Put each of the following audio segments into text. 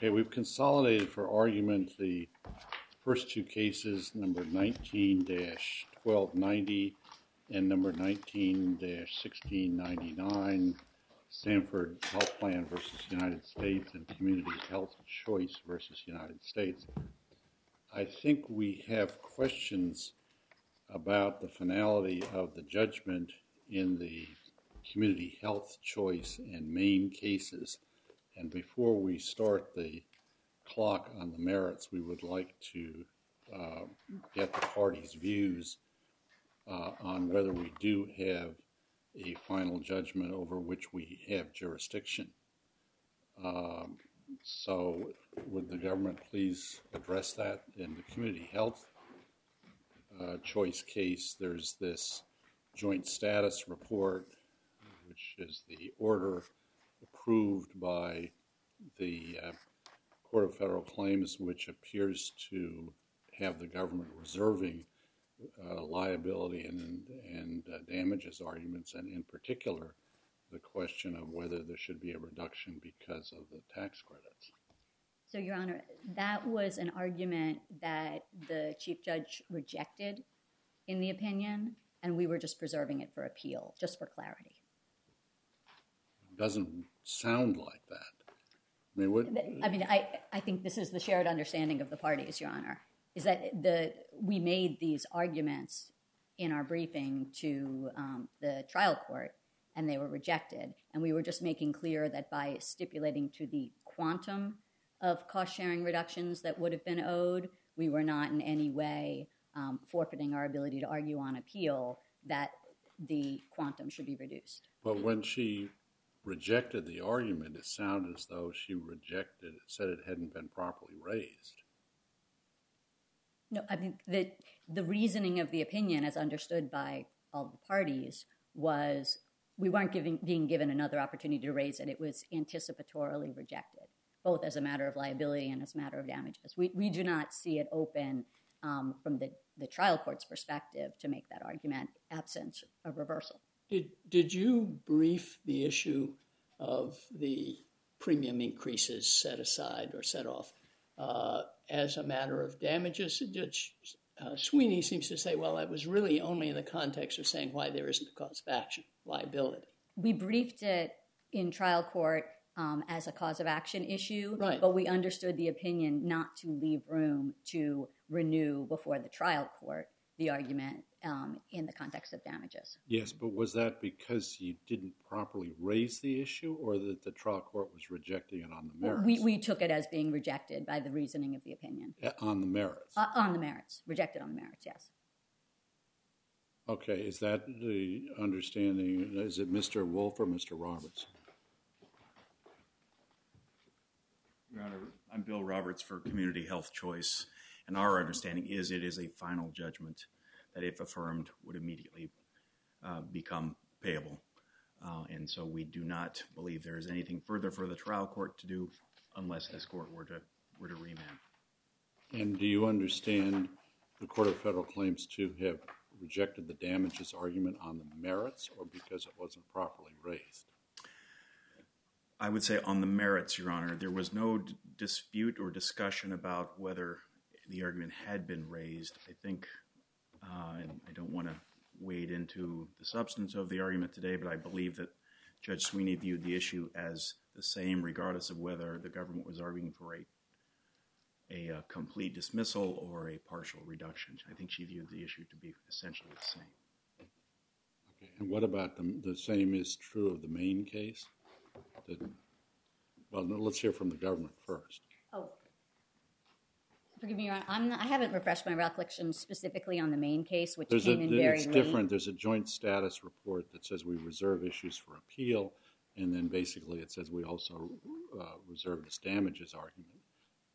Okay, we've consolidated for argument the first two cases, number 19-1290 and number 19-1699, Sanford Health Plan v. United States and Community Health Choice v. United States. I think we have questions about the finality of the judgment in the Community Health Choice and Maine cases. And before we start the clock on the merits, we would like to uh, get the party's views uh, on whether we do have a final judgment over which we have jurisdiction. Um, so would the government please address that? In the Community Health uh, Choice case, there's this joint status report, which is the order approved by the uh, Court of Federal Claims, which appears to have the government reserving uh, liability and and uh, damages arguments, and in particular, the question of whether there should be a reduction because of the tax credits. So, Your Honor, that was an argument that the Chief Judge rejected in the opinion, and we were just preserving it for appeal, just for clarity. Doesn't sound like that. I mean, I I think this is the shared understanding of the parties, Your Honor, is that the we made these arguments in our briefing to um, the trial court, and they were rejected. And we were just making clear that by stipulating to the quantum of cost-sharing reductions that would have been owed, we were not in any way um, forfeiting our ability to argue on appeal that the quantum should be reduced. But when she rejected the argument, it sounded as though she rejected it, said it hadn't been properly raised. No, I mean, that the reasoning of the opinion, as understood by all the parties, was we weren't being given another opportunity to raise it. It was anticipatorily rejected, both as a matter of liability and as a matter of damages. We we do not see it open um, from the the trial court's perspective to make that argument absent a reversal. Did did you brief the issue of the premium increases set aside or set off uh, as a matter of damages? Judge uh, Sweeney seems to say, well, it was really only in the context of saying why there isn't a cause of action, liability. We briefed it in trial court um, as a cause of action issue, Right. but we understood the opinion not to leave room to renew before the trial court the argument Um, in the context of damages. Yes, but was that because you didn't properly raise the issue or that the trial court was rejecting it on the merits? We took it as being rejected by the reasoning of the opinion. Uh, on the merits? Uh, on the merits. Rejected on the merits, yes. Okay, is that the understanding? Is it Mr. Wolf or Mr. Roberts? Your Honor, I'm Bill Roberts for Community Health Choice, and our understanding is it is a final judgment that, if affirmed, would immediately uh, become payable. Uh, and so we do not believe there is anything further for the trial court to do unless this court were to remand. And do you understand the Court of Federal Claims to have rejected the damages argument on the merits or because it wasn't properly raised? I would say on the merits, Your Honor. There was no dispute or discussion about whether the argument had been raised. I think, Uh, and I don't want to wade into the substance of the argument today, but I believe that Judge Sweeney viewed the issue as the same regardless of whether the government was arguing for a uh, complete dismissal or a partial reduction. I think she viewed the issue to be essentially the same. Okay, and what about the same is true of the Maine case? Well, let's hear from the government first. Oh, forgive me, Your Honor. I haven't refreshed my recollection specifically on the Maine case, which came in very late. It's different. There's a joint status report that says we reserve issues for appeal, and then basically it says we also uh, reserve this damages argument,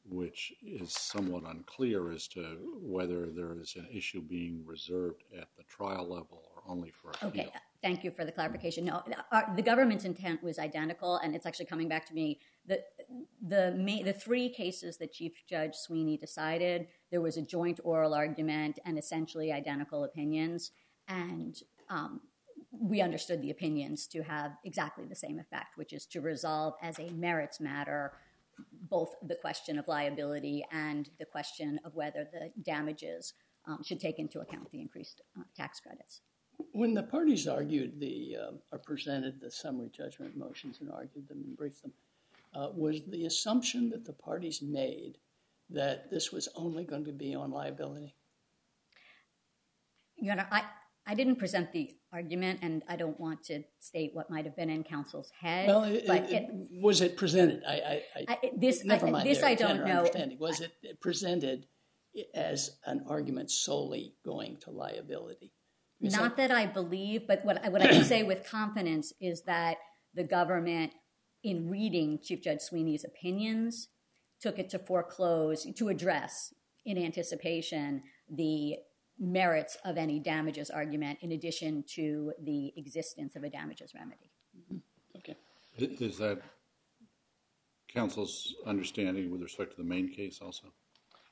which is somewhat unclear as to whether there is an issue being reserved at the trial level or only for appeal. Okay, thank you for the clarification. No, the uh, government's intent was identical, and it's actually coming back to me. The three cases that Chief Judge Sweeney decided, there was a joint oral argument and essentially identical opinions, and we understood the opinions to have exactly the same effect, which is to resolve as a merits matter both the question of liability and the question of whether the damages um, should take into account the increased uh, tax credits. When the parties argued the uh, or presented the summary judgment motions and argued them and briefed them, uh, Uh, was the assumption that the parties made that this was only going to be on liability? Your Honor, I, I didn't present the argument, and I don't want to state what might have been in counsel's head. Well, it, but it, it, was it presented? I, I, I this, never mind. This I don't know. Was it presented as an argument solely going to liability? Not that, I believe, but what, what I can say with confidence is that the government, in reading Chief Judge Sweeney's opinions, took it to foreclose, to address in anticipation the merits of any damages argument in addition to the existence of a damages remedy. Mm-hmm. Okay. Is that counsel's understanding with respect to the Maine case also?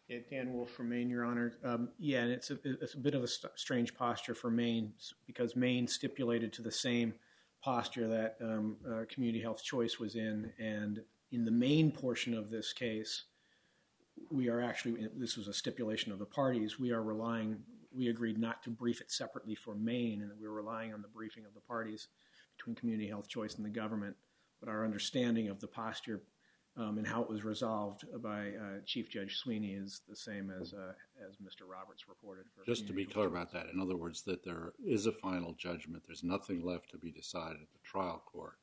Yeah, Dan Wolf from Maine, Your Honor. Um, yeah, and it's a, it's a bit of a st- strange posture for Maine because Maine stipulated to the same posture that um, uh, Community Health Choice was in, and in the main portion of this case, we are actually this was a stipulation of the parties. We are relying. We agreed not to brief it separately for Maine, and we're relying on the briefing of the parties between Community Health Choice and the government. But our understanding of the posture and how it was resolved by uh, Chief Judge Sweeney is the same as uh, as Mr. Roberts reported. Just to be clear about that, in other words, that there is a final judgment. There's nothing left to be decided at the trial court,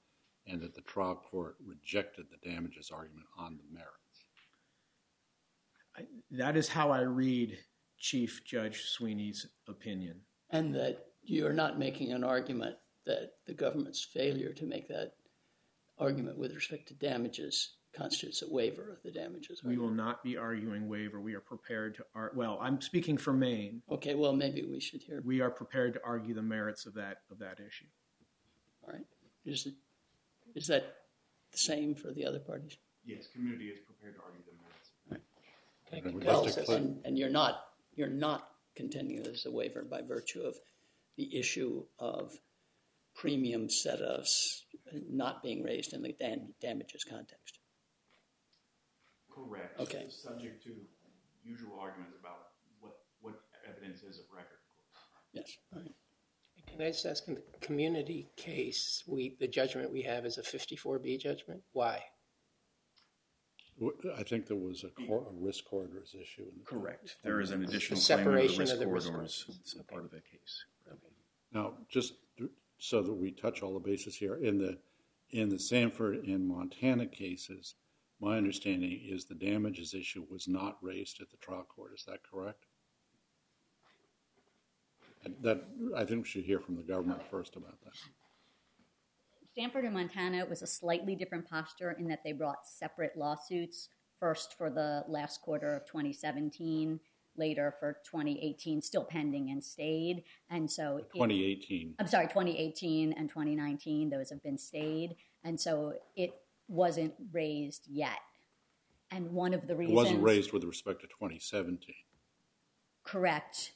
and that the trial court rejected the damages argument on the merits. That is how I read Chief Judge Sweeney's opinion, and that you're not making an argument that the government's failure to make that argument with respect to damages constitutes a waiver of the damages. We will not be arguing waiver. We are prepared to argue. Well, I'm speaking for Maine. Okay. Well, maybe we should hear. We are prepared to argue the merits of that of that issue. All right. Is it is that the same for the other parties? Yes, community is prepared to argue the merits. Right. Well, and, and you're not you're not contending there's a waiver by virtue of the issue of premium set-offs not being raised in the damages context. Correct. Okay. It's subject to usual arguments about what, what evidence is of record, of course. Yes. All right. Can I just ask in the community case, we the judgment we have is a 54B judgment? Why? I think there was a, cor- a risk corridors issue. In the Correct. There is an additional separation claim of the risk risk corridors. It's okay. part of the case. Okay. Now, just so that we touch all the bases here, in the in the Sanford and Montana cases, my understanding is the damages issue was not raised at the trial court. Is that correct? That I think we should hear from the government first about that. Sanford and Montana was a slightly different posture in that they brought separate lawsuits. First for the last quarter of 2017, later for 2018, still pending and stayed. And so 2018. I'm sorry, 2018 and 2019, those have been stayed. And so it wasn't raised yet. And one of the reasons. It wasn't raised with respect to 2017. Correct.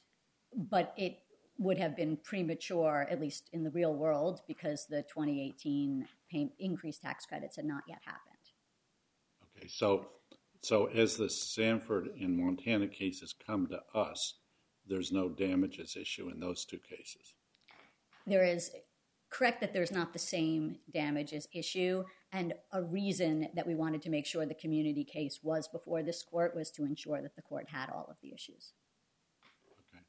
But it would have been premature, at least in the real world, because the 2018 pay- increased tax credits had not yet happened. Okay, so so as the Sanford and Montana cases come to us, there's no damages issue in those two cases. There is correct that there's not the same damages issue. And a reason that we wanted to make sure the community case was before this court was to ensure that the court had all of the issues. Okay.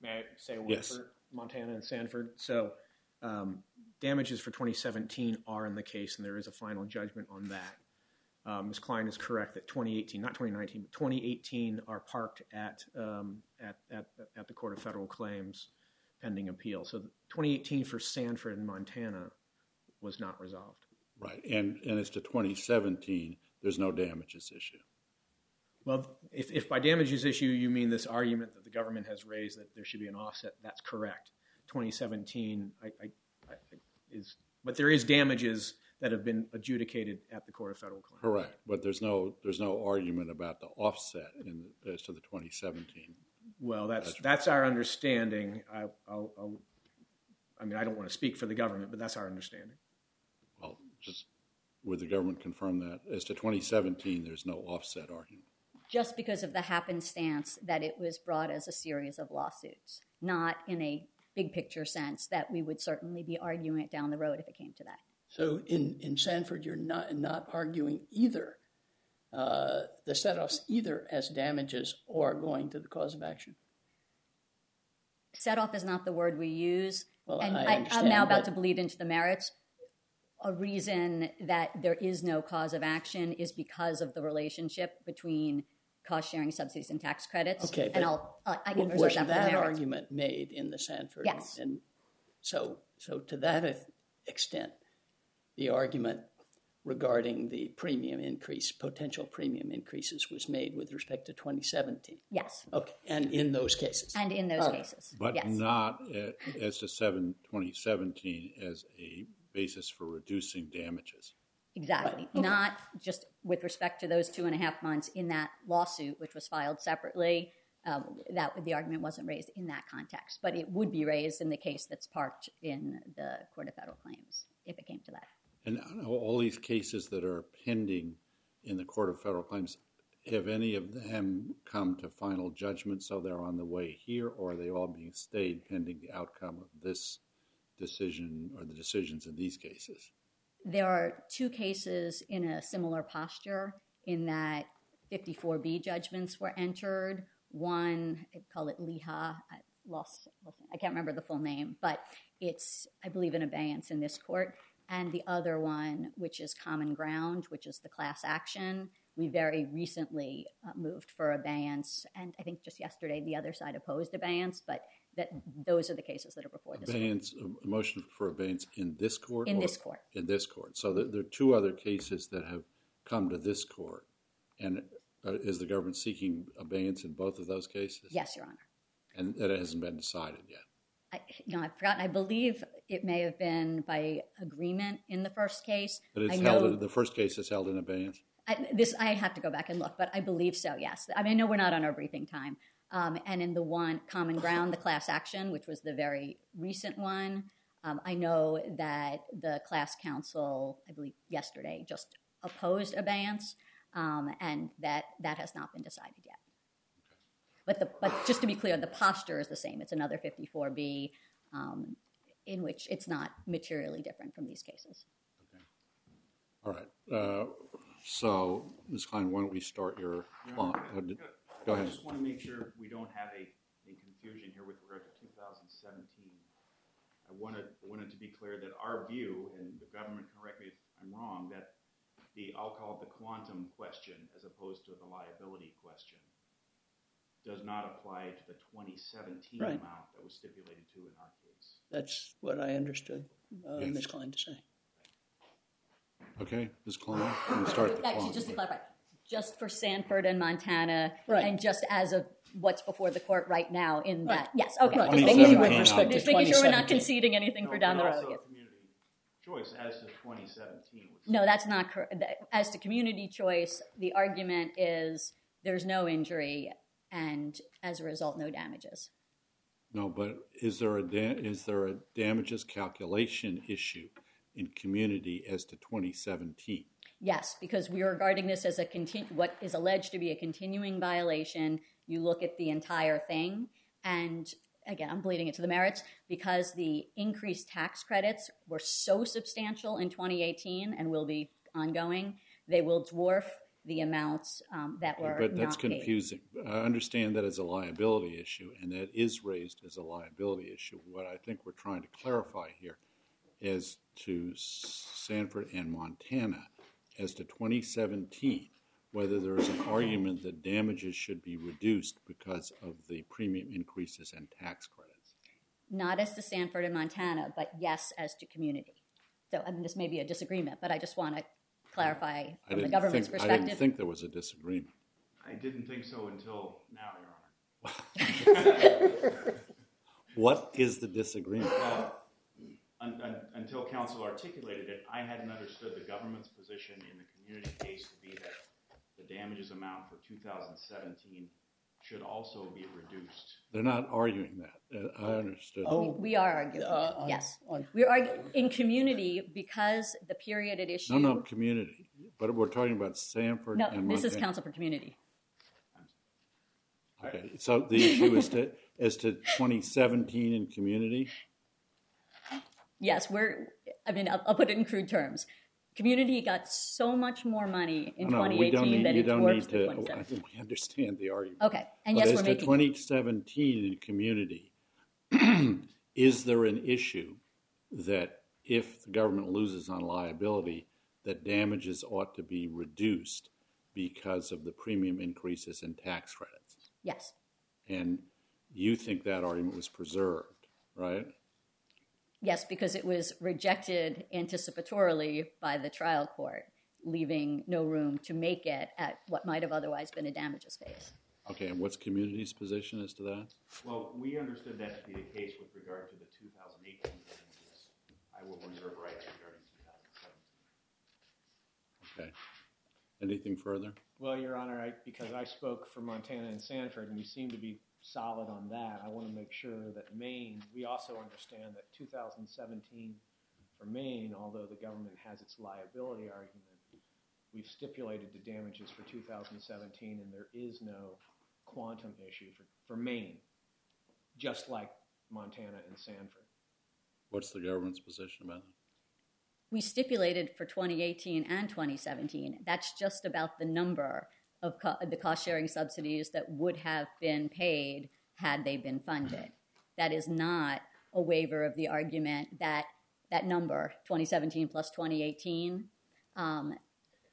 May I say one yes. for Montana and Sanford? So um, damages for 2017 are in the case, and there is a final judgment on that. Um, Ms. Klein is correct that 2018, not 2019, but 2018 are parked at, um, at, at, at the Court of Federal Claims pending appeal. So 2018 for Sanford and Montana was not resolved. Right, and and as to 2017, there's no damages issue. Well, if, if by damages issue you mean this argument that the government has raised that there should be an offset, that's correct. 2017 I, I, I, is, but there is damages that have been adjudicated at the Court of Federal Claims. Correct, but there's no there's no argument about the offset in as to the 2017 well, that's that's our understanding. I, I'll, I'll, I mean, I don't want to speak for the government, but that's our understanding. Well, just would the government confirm that? As to 2017, there's no offset argument. Just because of the happenstance that it was brought as a series of lawsuits, not in a big picture sense that we would certainly be arguing it down the road if it came to that. So in, in Sanford, you're not, not arguing either uh, the set-offs either as damages or going to the cause of action. Set off is not the word we use. Well, and I am now about to bleed into the merits. A reason that there is no cause of action is because of the relationship between cost sharing subsidies and tax credits. Okay, but and I'll uh, I can Was reserve that that argument made in the Sanford? Yes. And so, so to that extent, the argument regarding the premium increase, potential premium increases was made with respect to 2017. Yes, Okay, and in those cases. and in those All right. cases, But yes, not as to 7, 2017 as a basis for reducing damages. exactly. Not just with respect to those two and a half months in that lawsuit, which was filed separately. Um, that the argument wasn't raised in that context, but it would be raised in the case that's parked in the Court of Federal Claims if it came to that. And all these cases that are pending in the Court of Federal Claims, have any of them come to final judgment so they're on the way here, or are they all being stayed pending the outcome of this decision or the decisions in these cases? There are two cases in a similar posture in that 54B judgments were entered. One, call it lost, lost- I can't remember the full name, but it's, I believe, in abeyance in this court. And the other one, which is Common Ground, which is the class action, we very recently uh, moved for abeyance. And I think just yesterday the other side opposed abeyance, but that those are the cases that are before this court. Abeyance, a motion for abeyance in this court? In this court. In this court. So there, there are two other cases that have come to this court. And uh, is the government seeking abeyance in both of those cases? Yes, Your Honor. And that it hasn't been decided yet? I, know, I've forgotten. I believe it may have been by agreement in the first case. But it's held, the first case is held in abeyance? I, this. I have to go back and look, but I believe so. Yes. I mean, I know we're not on our briefing time. Um, and in the one common ground, the class action, which was the very recent one, um, I know that the class counsel, I believe yesterday, just opposed abeyance, um, and that that has not been decided yet. But the but just to be clear, the posture is the same. It's another 54B, um, in which it's not materially different from these cases. All right. Uh, so, Ms. Klein, why don't we start your, uh, d- go I just want to make sure we don't have a, a confusion here with regard to 2017. I wanted, wanted to be clear that our view, and the government correct me if I'm wrong, that the, I'll call it the quantum question as opposed to the liability question, does not apply to the 2017 Right. amount that was stipulated to in our case. That's what I understood uh, Yes. Ms. Klein to say. Okay, Ms. Klein, we start the Actually, clock. just to clarify, just for Sanford and Montana, Right. and just as of what's before the court right now in Right. that, yes, okay. Right. Just making sure, respect just making sure we're not conceding anything for down the road. yes. community choice as to 2017. No, that's not correct. As to community choice, the argument is there's no injury, and as a result, no damages. No, but is there a, da- is there a damages calculation issue in community as to 2017? Yes, because we are regarding this as a continu- what is alleged to be a continuing violation. You look at the entire thing, and again, I'm bleeding it to the merits because the increased tax credits were so substantial in 2018 and will be ongoing. They will dwarf the amounts um, that were But that's not paid. confusing. I understand that as a liability issue, and that is raised as a liability issue. What I think we're trying to clarify here is to Sanford and Montana as to 2017, whether there is an argument that damages should be reduced because of the premium increases and tax credits. Not as to Sanford and Montana, but yes as to community. So, I mean, this may be a disagreement, but I just want to clarify I from the didn't government's think, I didn't think there was a disagreement. I didn't think so until now, Your Honor. What is the disagreement? Well, un, un, until counsel articulated it, I hadn't understood the government's position in the community case to be that the damages amount for 2017 should also be reduced. They're not arguing that. Uh, I understood. Oh, We, we are arguing. Uh, that, yes, on- we're arguing in community because the period at issue. No, no, community. But we're talking about Sanford No, and this is Montana. counsel for community. Okay, so the issue is to, as to 2017 in community? Yes, we're. I mean, I'll, I'll put it in crude terms. Community got so much more money in No, no, we don't 2018 need, that it don't need to, 2017. I think we understand the argument. Okay, and But yes, as we're to making. 2017 in community, is there an issue that if the government loses on liability, that damages ought to be reduced because of the premium increases in tax credits? Yes, And you think that argument was preserved, right? Yes, because it was rejected anticipatorily by the trial court, leaving no room to make it at what might have otherwise been a damages phase. Okay, and what's community's position as to that? Well, we understood that to be the case with regard to the 2018 damages. I will reserve rights regarding 2017. Okay. Anything further? Well, Your Honor, I, because I spoke for Montana and Sanford, and we seem to be solid on that, I want to make sure that Maine, we also understand that 2017 for Maine, although the government has its liability argument, we've stipulated the damages for 2017, and there is no quantum issue for, for Maine, just like Montana and Sanford. What's the government's position about that? we stipulated for 2018 and 2017. That's just about the number of co- the cost sharing subsidies that would have been paid had they been funded. That is not a waiver of the argument that that number, 2017 plus 2018, um,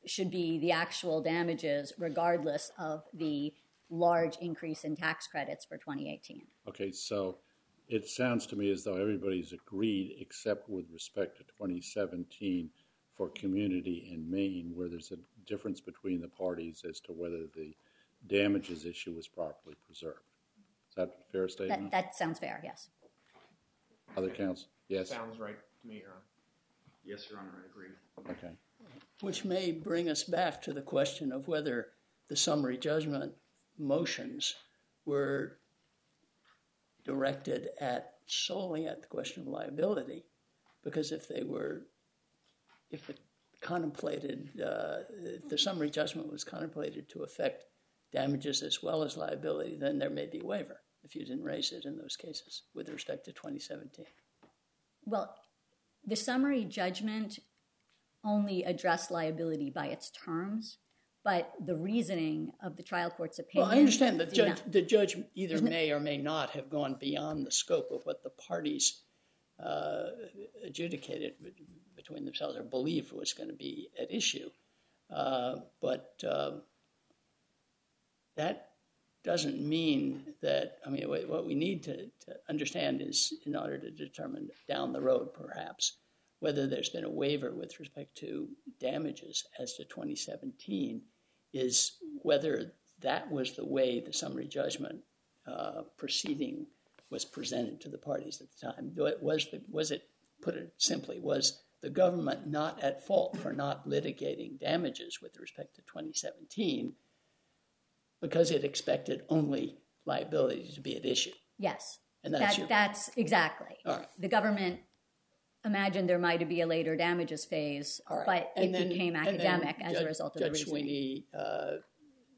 should be the actual damages regardless of the large increase in tax credits for 2018. Okay, so it sounds to me as though everybody's agreed except with respect to 2017 for community in Maine, where there's a difference between the parties as to whether the damages issue was properly preserved. Is that a fair statement? that sounds fair, yes. Other counts? Yes? Sounds right to me, Your Honor. Yes, Your Honor, I agree. Okay. Which may bring us back to the question of whether the summary judgment motions were directed at solely at the question of liability, because if they were, if it contemplated, uh, the summary judgment was contemplated to affect damages as well as liability, then there may be a waiver if you didn't raise it in those cases with respect to 2017. Well, the summary judgment only addressed liability by its terms, but the reasoning of the trial court's opinion. Well, I understand the did judge, the judge either may or may not have gone beyond the scope of what the parties uh, adjudicated between themselves or believed was going to be at issue. Uh, but uh, that doesn't mean that, I mean, what we need to, understand is in order to determine down the road, perhaps, whether there's been a waiver with respect to damages as to 2017 is whether that was the way the summary judgment uh, proceeding was presented to the parties at the time. Was, was it, put it simply, was the government not at fault for not litigating damages with respect to 2017 because it expected only liability to be at issue? Yes, And that's that's exactly. All right. The government imagined there might be a later damages phase, but And it then- became academic as a result of the. Sweeney uh,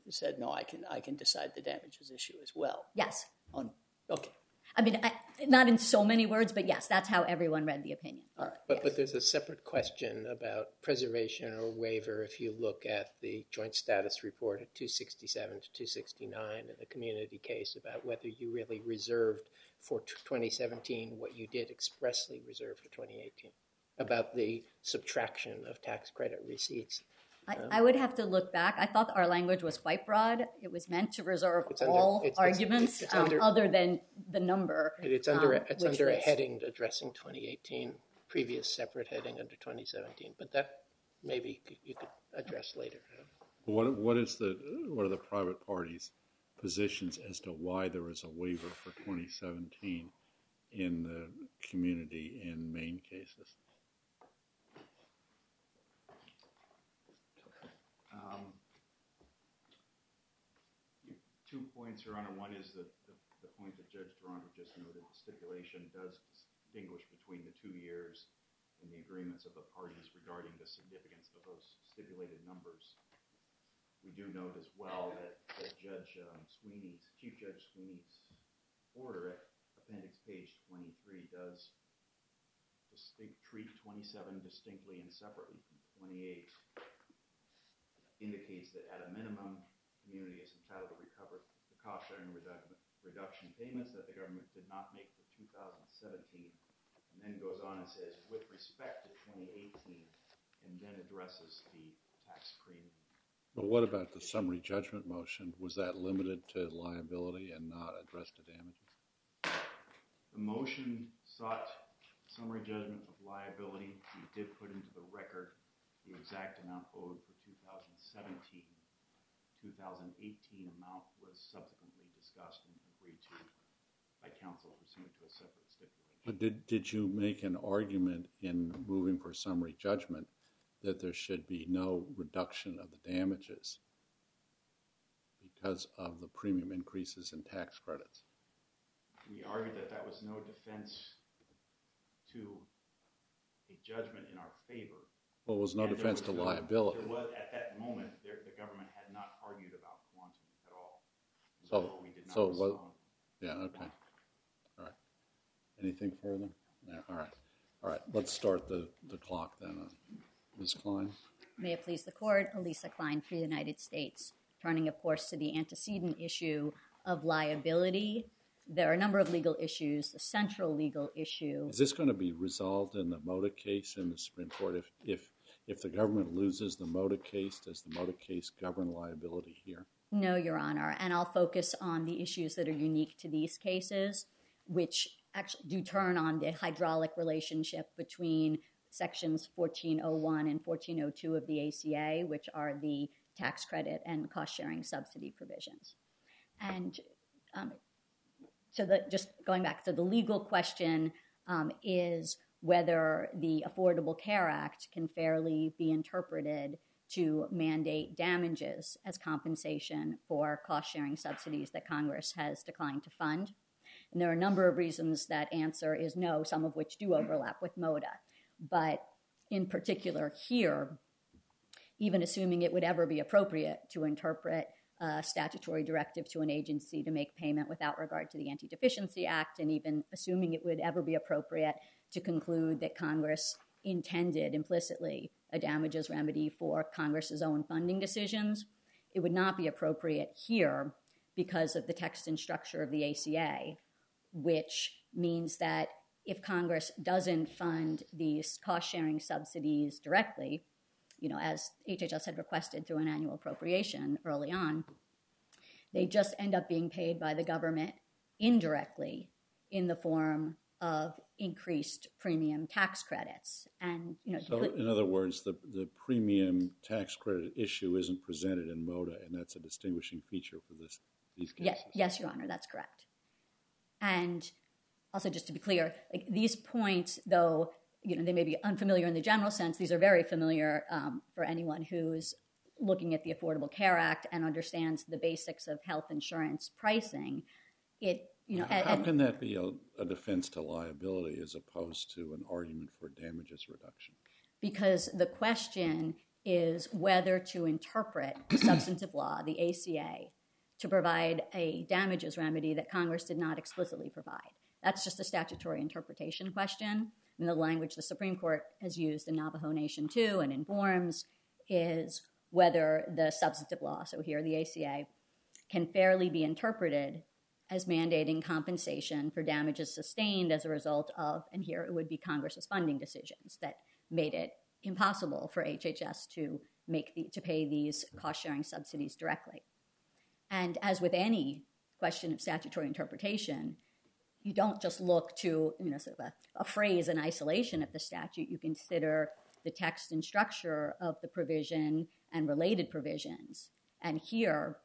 said, no, I can, I can decide the damages issue as well. Yes. On, okay, I mean, I, not in so many words, but yes, that's how everyone read the opinion. all right. But, but there's a separate question about preservation or waiver if you look at the joint status report at 267 to 269 in the community case about whether you really reserved for t- 2017 what you did expressly reserve for 2018 about the subtraction of tax credit receipts. I, I would have to look back. I thought our language was quite broad. It was meant to reserve It's all it's- it's- arguments it's um, under- other than the number. It's under, a- um, it's which under a heading addressing 2018, previous separate heading under 2017, but that maybe you could- you could address later. What, what is the, what are the private parties' positions as to why there is a waiver for 2017 in the community and Maine cases? Two points Your Honor. One is the, point that Judge Taranto just noted. The stipulation does distinguish between the two years and the agreements of the parties regarding the significance of those stipulated numbers. We do note as well that, that Judge um, Sweeney's, Chief Judge Sweeney's order at appendix page 23 does treat 27 distinctly and separately from 28 indicates that at a minimum, community is entitled to recover the cost sharing reduction, reduction payments that the government did not make for 2017, and then goes on and says, with respect to 2018, and then addresses the tax premium. But what about the summary judgment motion? Was that limited to liability and not addressed to damages? The motion sought summary judgment of liability. We did put into the record the exact amount owed for 2017. 2018 amount was subsequently discussed and agreed to by counsel pursuant to a separate stipulation. But did, did you make an argument in moving for summary judgment that there should be no reduction of the damages because of the premium increases in tax credits? We argued that that was no defense to a judgment in our favor well, it was no defense to liability. There was, at that moment, the government had argued about quantum at all. So- therefore, we did not so what- respond. Yeah, okay. All right. Anything further? Yeah, all right. All right, let's start the, the clock then. Ms. Klein? May it please the court, Alisa Klein for the United States. Turning, of course, to the antecedent issue of liability, there are a number of legal issues. The central legal issue Is this going to be resolved in the Moda case in the Supreme Court? If, if, the government loses the Moda case, does the Moda case govern liability here? No, Your Honor, and I'll focus on the issues that are unique to these cases, which actually do turn on the hydraulic relationship between sections 1401 and 1402 of the ACA, which are the tax credit and cost sharing subsidy provisions. And um, so, the, just going back, so the legal question um, is whether the Affordable Care Act can fairly be interpreted to mandate damages as compensation for cost sharing subsidies that Congress has declined to fund. And there are a number of reasons that answer is no, some of which do overlap with MODA. But in particular, here, even assuming it would ever be appropriate to interpret a statutory directive to an agency to make payment without regard to the Anti Deficiency Act, and even assuming it would ever be appropriate to conclude that Congress intended implicitly a damages remedy for Congress's own funding decisions, it would not be appropriate here because of the text and structure of the ACA, which means that if Congress doesn't fund these cost sharing subsidies directly, you know, as HHS had requested through an annual appropriation early on, they just end up being paid by the government indirectly in the form of increased premium tax credits. And, you know, So, in other words, the, the premium tax credit issue isn't presented in MODA, and that's a distinguishing feature for this, these cases. Yes, yes, Your Honor, that's correct. And also, just to be clear, like these points, though you know they may be unfamiliar in the general sense, these are very familiar um, for anyone who's looking at the Affordable Care Act and understands the basics of health insurance pricing. It you know, How, can that be a, a defense to liability as opposed to an argument for damages reduction? because the question is whether to interpret substantive law, the ACA, to provide a damages remedy that Congress did not explicitly provide. That's just a statutory interpretation question. And the language the Supreme Court has used in Navajo Nation too and in Forms is whether the substantive law, so here the ACA, can fairly be interpreted as mandating compensation for damages sustained as a result of, and here it would be Congress's funding decisions that made it impossible for HHS to make the, to pay these cost sharing subsidies directly. And as with any question of statutory interpretation, you don't just look to you know sort of a, a phrase in isolation of the statute. You consider the text and structure of the provision and related provisions. And here,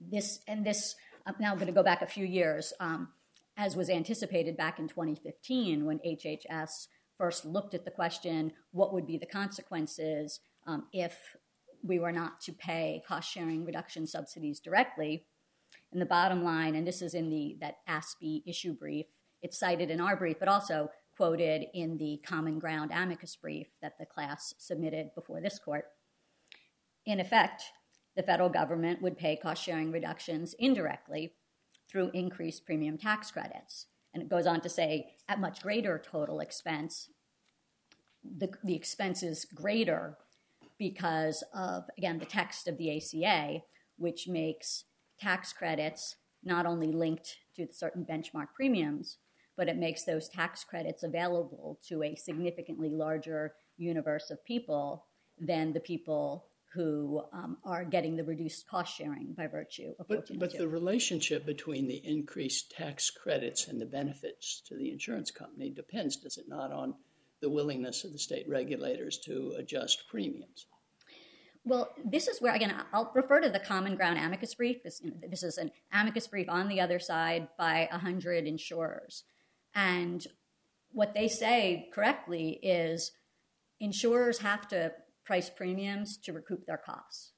this and this. I'm now going to go back a few years, um, as was anticipated back in 2015 when HHS first looked at the question: what would be the consequences um, if we were not to pay cost sharing reduction subsidies directly? And the bottom line, and this is in the that ASPE issue brief, it's cited in our brief, but also quoted in the Common Ground amicus brief that the class submitted before this court. In effect, the federal government would pay cost sharing reductions indirectly through increased premium tax credits. And it goes on to say, at much greater total expense, the, the expense is greater because of, again, the text of the ACA, which makes tax credits not only linked to certain benchmark premiums, but it makes those tax credits available to a significantly larger universe of people than the people who um, are getting the reduced cost sharing by virtue of but, but the relationship between the increased tax credits and the benefits to the insurance company depends, does it not, on the willingness of the state regulators to adjust premiums? Well, this is where, again, I'll refer to the Common Ground amicus brief. This, you know, this is an amicus brief on the other side by 100 insurers. And what they say correctly is insurers have to price premiums to recoup their costs.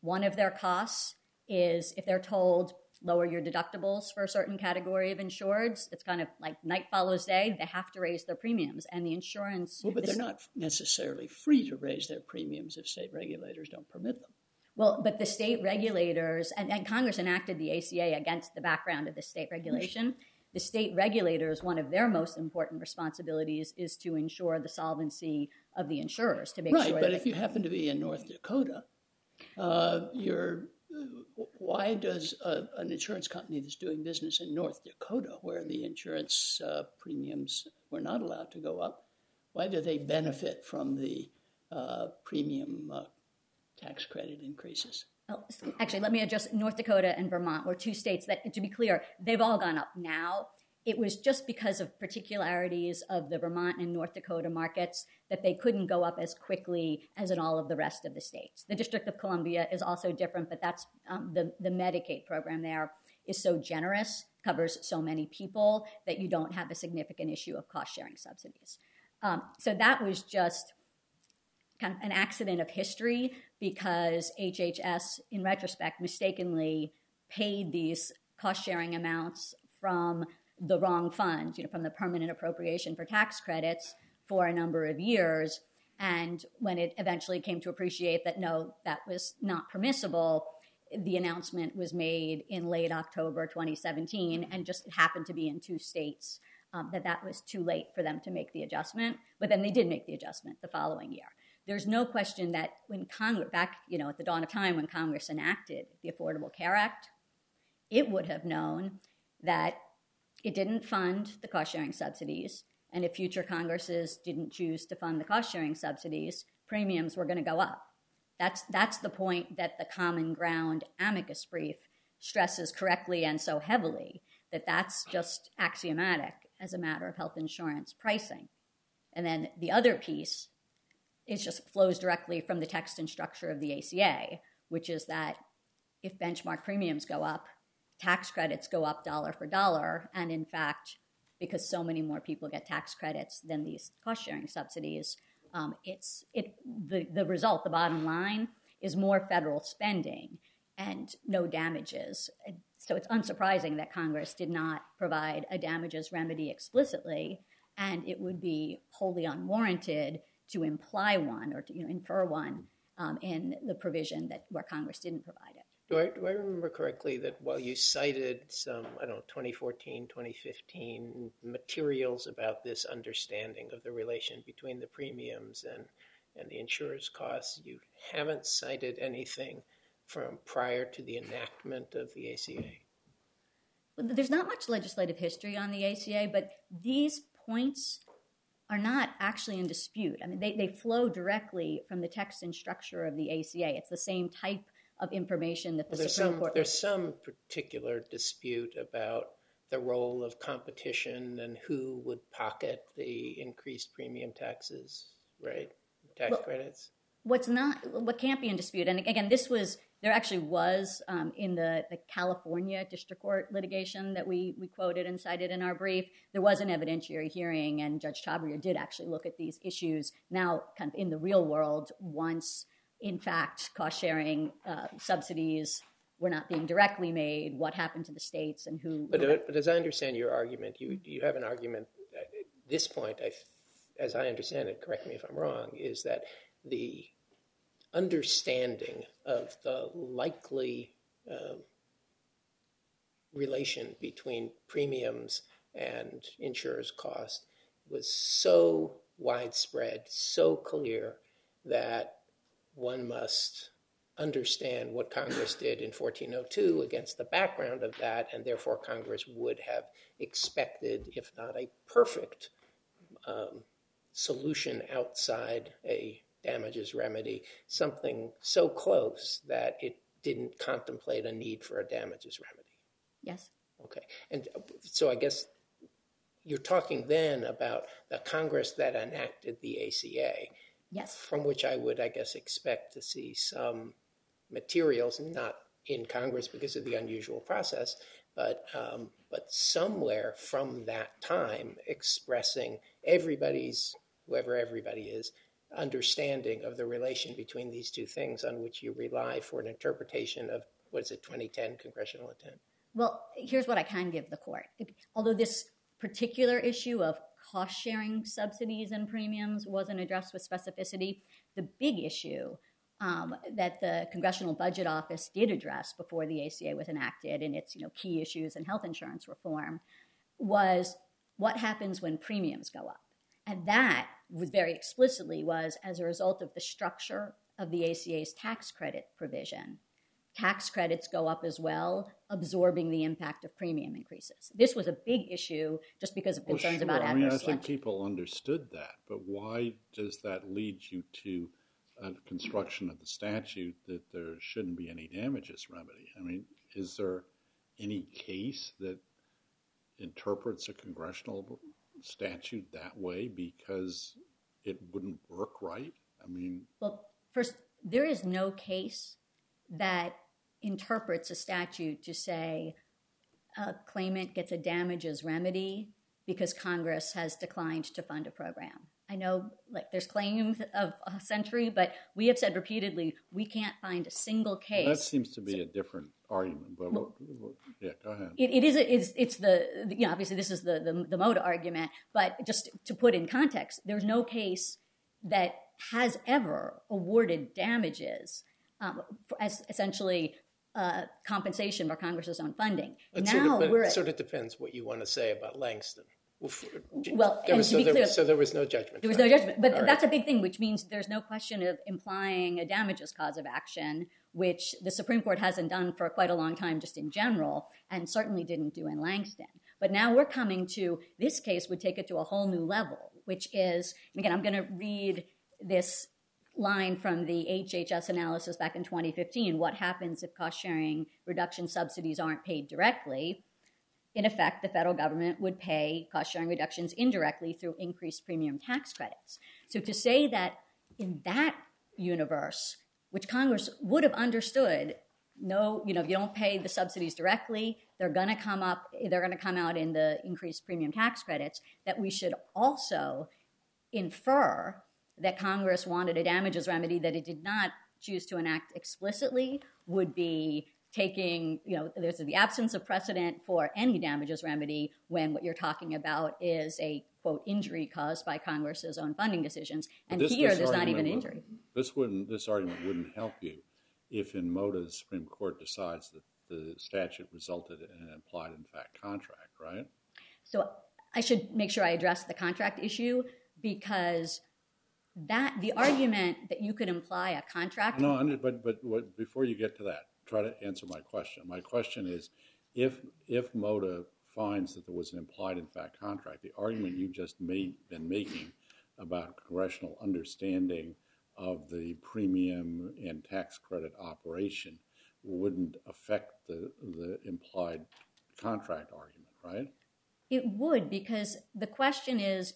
One of their costs is if they're told lower your deductibles for a certain category of insureds. It's kind of like night follows day. They have to raise their premiums, and the insurance. Well, but they're not necessarily free to raise their premiums if state regulators don't permit them. Well, but the state regulators and, and Congress enacted the ACA against the background of the state regulation. The state regulators, one of their most important responsibilities is to ensure the solvency of the insurers to make right, sure. Right, but if you happen to be in North Dakota, uh, you're why does a, an insurance company that's doing business in North Dakota, where the insurance uh, premiums were not allowed to go up, why do they benefit from the uh, premium uh, tax credit increases? Well, actually, let me address North Dakota and Vermont were two states that, to be clear, they've all gone up now it was just because of particularities of the Vermont and North Dakota markets that they couldn't go up as quickly as in all of the rest of the states. The District of Columbia is also different, but that's um, the, the Medicaid program there is so generous, covers so many people that you don't have a significant issue of cost sharing subsidies. Um, so that was just kind of an accident of history because HHS, in retrospect, mistakenly paid these cost sharing amounts from the wrong fund, you know, from the permanent appropriation for tax credits for a number of years. And when it eventually came to appreciate that no, that was not permissible, the announcement was made in late October 2017 and just happened to be in two states um, that that was too late for them to make the adjustment. But then they did make the adjustment the following year. There's no question that when Congress, back you know at the dawn of time when Congress enacted the Affordable Care Act, it would have known that it didn't fund the cost sharing subsidies. And if future Congresses didn't choose to fund the cost sharing subsidies, premiums were going to go up. That's, that's the point that the Common Ground amicus brief stresses correctly and so heavily that that's just axiomatic as a matter of health insurance pricing. And then the other piece is just flows directly from the text and structure of the ACA, which is that if benchmark premiums go up, tax credits go up dollar for dollar. And in fact, because so many more people get tax credits than these cost sharing subsidies, um, it's it the, the result, the bottom line, is more federal spending and no damages. So it's unsurprising that Congress did not provide a damages remedy explicitly, and it would be wholly unwarranted to imply one or to you know, infer one um, in the provision that where Congress didn't provide it. Do I, do I remember correctly that while you cited some, I don't know, 2014, 2015 materials about this understanding of the relation between the premiums and, and the insurer's costs, you haven't cited anything from prior to the enactment of the ACA? There's not much legislative history on the ACA, but these points are not actually in dispute. I mean, they, they flow directly from the text and structure of the ACA. It's the same type of information that the well, Supreme some, Court. There's some particular dispute about the role of competition and who would pocket the increased premium taxes, right? Tax well, credits. What's not, what can't be in dispute, and again, this was there actually was um, in the, California district court litigation that we we quoted and cited in our brief. There was an evidentiary hearing, and Judge Chhabria did actually look at these issues now, kind of in the real world once in fact, cost sharing uh, subsidies were not being directly made, what happened to the states, and who. But, but as I understand your argument, you you have an argument at this point. As I understand it, correct me if I'm wrong, is that the understanding of the likely um, relation between premiums and insurers' cost was so widespread, so clear that one must understand what Congress did in 1402 against the background of that, and therefore Congress would have expected, if not a perfect um, solution outside a damages remedy, something so close that it didn't contemplate a need for a damages remedy. Yes. Okay. And so I guess you're talking then about the Congress that enacted the ACA. Yes. From which I would, I guess, expect to see some materials, not in Congress because of the unusual process, but um, but somewhere from that time expressing everybody's whoever everybody is understanding of the relation between these two things on which you rely for an interpretation of what is it 2010 congressional intent well here's what i can give the court although this particular issue of cost sharing subsidies and premiums wasn't addressed with specificity the big issue um, that the Congressional Budget Office did address before the ACA was enacted in its you know, key issues in health insurance reform was what happens when premiums go up. And that was very explicitly was as a result of the structure of the ACA's tax credit provision. Tax credits go up as well, absorbing the impact of premium increases. This was a big issue just because of concerns well, sure. about adverse I mean, I selection. think people understood that, but why does that lead you to a construction of the statute that there shouldn't be any damages remedy? I mean, is there any case that interprets a congressional statute that way because it wouldn't work right? I mean, Well, first, there is no case that interprets a statute to say a claimant gets a damages remedy because Congress has declined to fund a program. I know like there's claims of a century, but we have said repeatedly we can't find a single case. that seems to be a different argument, but what- what- yeah, go ahead. It, it is. It's, it's the you know obviously this is the the, the Moda argument, but just to put in context, there's no case that has ever awarded damages um, for, as essentially uh, compensation for Congress's own funding. it now sort of, we're it sort of depends what you want to say about Langston well, Well, there and was, to so, be there, clear- so there was no judgment there was no judgment, but All right. that's a big thing, which means there's no question of implying a damages cause of action, which the Supreme Court hasn't done for quite a long time, just in general, and certainly didn't do in Langston. But now we're coming to this case would take it to a whole new level, which is again, I'm going to read this line from the HHS analysis back in 2015. What happens if cost sharing reduction subsidies aren't paid directly? in effect, the federal government would pay cost sharing reductions indirectly through increased premium tax credits. So to say that in that universe, which Congress would have understood, no, you know, if you don't pay the subsidies directly, they're going to come up, they're going to come out in the increased premium tax credits, that we should also infer that Congress wanted a damages remedy that it did not choose to enact explicitly would be taking, you know, there's the absence of precedent for any damages remedy when what you're talking about is a quote injury caused by Congress's own funding decisions. And This- here, this there's not even injury. This wouldn't. This argument wouldn't help you if, in Moda, the Supreme Court decides that the statute resulted in an implied in fact contract, right? So I should make sure I address the contract issue because that the argument that you could imply a contract. No, but but what, before you get to that, try to answer my question. My question is, if if Moda finds that there was an implied in fact contract, the argument you just made been making about congressional understanding of the premium and tax credit operation wouldn't affect the the implied contract argument, right? It would because the question is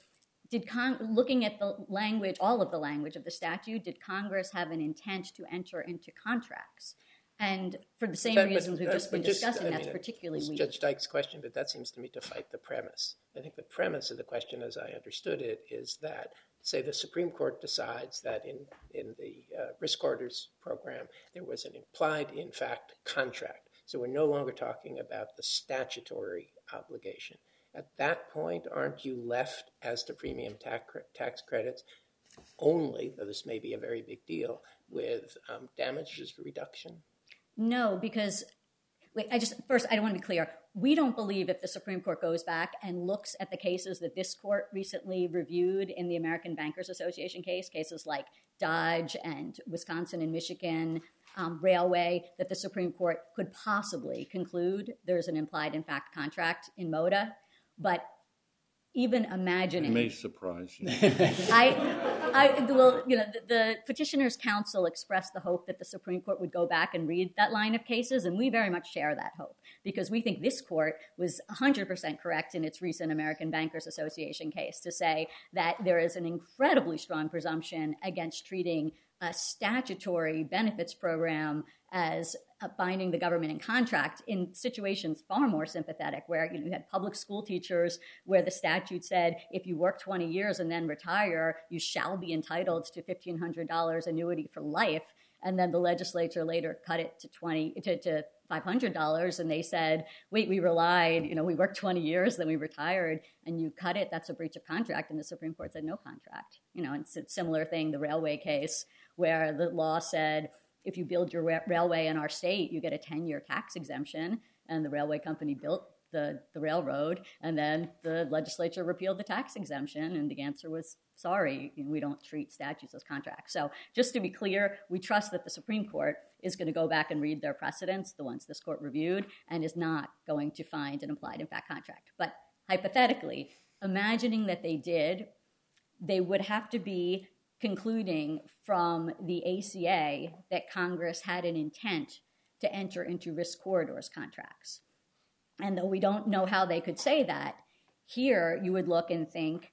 did Con- looking at the language all of the language of the statute did Congress have an intent to enter into contracts and for the same But- reasons we've uh, just been just, discussing I that's mean, particularly weak. Judge Dyk's question, but that seems to me to fight the premise. I think the premise of the question, as I understood it, is that say the Supreme Court decides that in, in the uh, risk corridors program, there was an implied, in fact, contract. So we're no longer talking about the statutory obligation. At that point, aren't you left as to premium tax, tax credits only, though this may be a very big deal, with um, damages reduction? No, because wait, I just first I don't want to be clear. We don't believe if the Supreme Court goes back and looks at the cases that this court recently reviewed in the American Bankers Association case, cases like Dodge and Wisconsin and Michigan um, Railway, that the Supreme Court could possibly conclude there's an implied in fact contract in Moda. But even imagining. It may surprise you. I, I, well, you know, the, the, petitioners' counsel expressed the hope that the Supreme Court would go back and read that line of cases, and we very much share that hope because we think this court was 100% correct in its recent American Bankers Association case to say that there is an incredibly strong presumption against treating a statutory benefits program as uh, binding the government in contract in situations far more sympathetic where you, had public school teachers where the statute said if you work 20 years and then retire you shall be entitled to $1500 annuity for life. And then the legislature later cut it to 20 to, to $500 and they said wait we relied you know we worked 20 years then we retired and you cut it. That's a breach of contract. And the supreme court said no contract. You know it's a similar thing the railway case where the law said if you build your ra- railway in our state, you get a 10 year tax exemption. And the railway company built the, the railroad, and then the legislature repealed the tax exemption, and the answer was sorry, we don't treat statutes as contracts. So, just to be clear, we trust that the Supreme Court is going to go back and read their precedents, the ones this court reviewed, and is not going to find an implied in fact contract. But hypothetically, imagining that they did, they would have to be concluding from the ACA that Congress had an intent to enter into risk corridors contracts. And though we don't know how they could say that, here you would look and think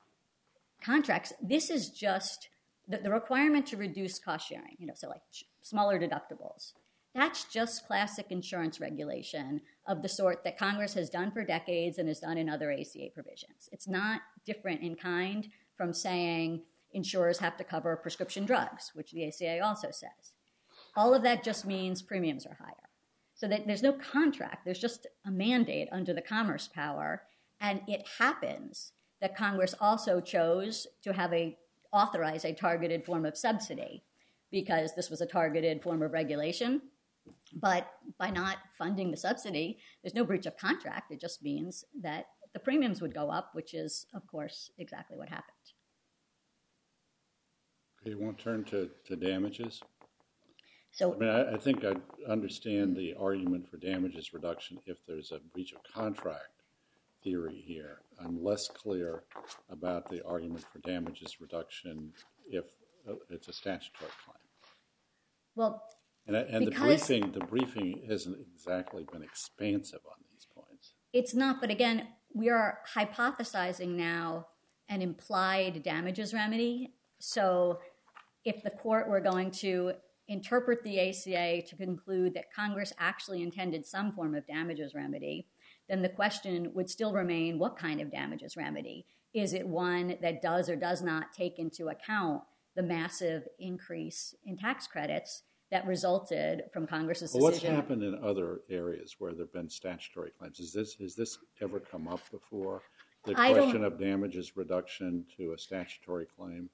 contracts, this is just the, the requirement to reduce cost sharing, you know, so like smaller deductibles. That's just classic insurance regulation of the sort that Congress has done for decades and has done in other ACA provisions. It's not different in kind from saying insurers have to cover prescription drugs, which the ACA also says. All of that just means premiums are higher. So that there's no contract, there's just a mandate under the commerce power. And it happens that Congress also chose to have a authorize a targeted form of subsidy because this was a targeted form of regulation. But by not funding the subsidy, there's no breach of contract. It just means that the premiums would go up, which is, of course, exactly what happened. You won't turn to, to damages? So, I mean, I, think I understand the argument for damages reduction if there's a breach of contract theory here. I'm less clear about the argument for damages reduction if uh, it's a statutory claim. Well, and, and the briefing, the briefing hasn't exactly been expansive on these points. It's not, but again, we are hypothesizing now an implied damages remedy. So if the court were going to interpret the ACA to conclude that Congress actually intended some form of damages remedy, then the question would still remain what kind of damages remedy? Is it one that does or does not take into account the massive increase in tax credits that resulted from Congress's well, decision? What's happened in other areas where there have been statutory claims? Is this has this ever come up before? The question of damages reduction to a statutory claim?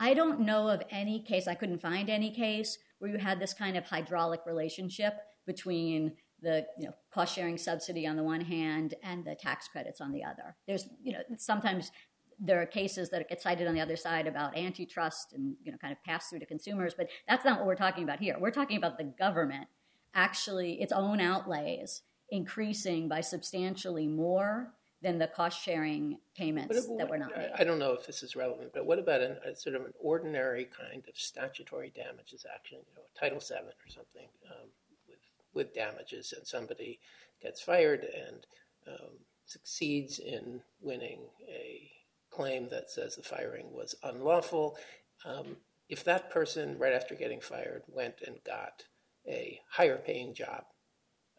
I don't know of any case, I couldn't find any case where you had this kind of hydraulic relationship between the you know, cost sharing subsidy on the one hand and the tax credits on the other. There's, you know, sometimes there are cases that get cited on the other side about antitrust and, you know, kind of pass through to consumers, but that's not what we're talking about here. We're talking about the government actually, its own outlays increasing by substantially more than the cost sharing payments what, that were not made. I don't know if this is relevant, but what about an, a sort of an ordinary kind of statutory damages action, you know, Title VII or something, um, with with damages, and somebody gets fired and um, succeeds in winning a claim that says the firing was unlawful. Um, if that person, right after getting fired, went and got a higher paying job,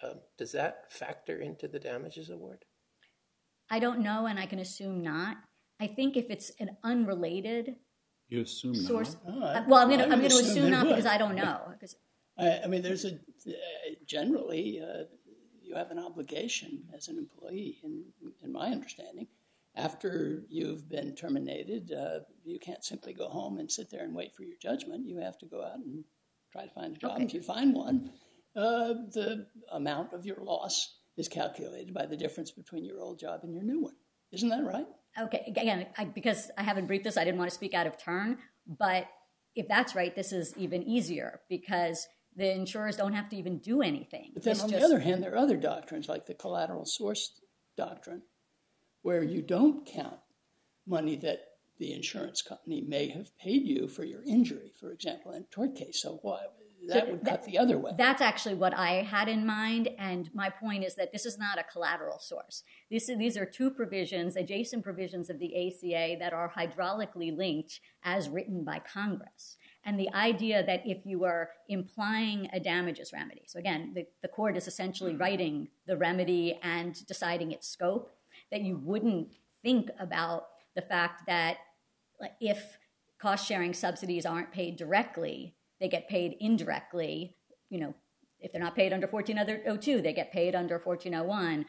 um, does that factor into the damages award? I don't know, and I can assume not. I think if it's an unrelated You assume source. not? Oh, I- Uh, well, I'm going to I I'm going to assume assume not would. because I don't know. 'cause- I, I mean, there's a uh, generally uh, you have an obligation as an employee, in in my understanding. After you've been terminated, uh, you can't simply go home and sit there and wait for your judgment. You have to go out and try to find a job. Okay. If you find one, uh, the amount of your loss is calculated by the difference between your old job and your new one. Isn't that right? Okay, again, I, because I haven't briefed this, I didn't want to speak out of turn. But if that's right, this is even easier because the insurers don't have to even do anything. But then, It's on just- the other hand, there are other doctrines like the collateral source doctrine, where you don't count money that the insurance company may have paid you for your injury, for example, in a tort case. So why, that would cut the other way. That's actually what I had in mind, and my point is that this is not a collateral source. This is, these are two provisions, adjacent provisions of the ACA, that are hydraulically linked as written by Congress. And the idea that if you are implying a damages remedy, so again, the, the court is essentially writing the remedy and deciding its scope, that you wouldn't think about the fact that if cost sharing subsidies aren't paid directly, they get paid indirectly. You know, if they're not paid under 1402, they get paid under 1401.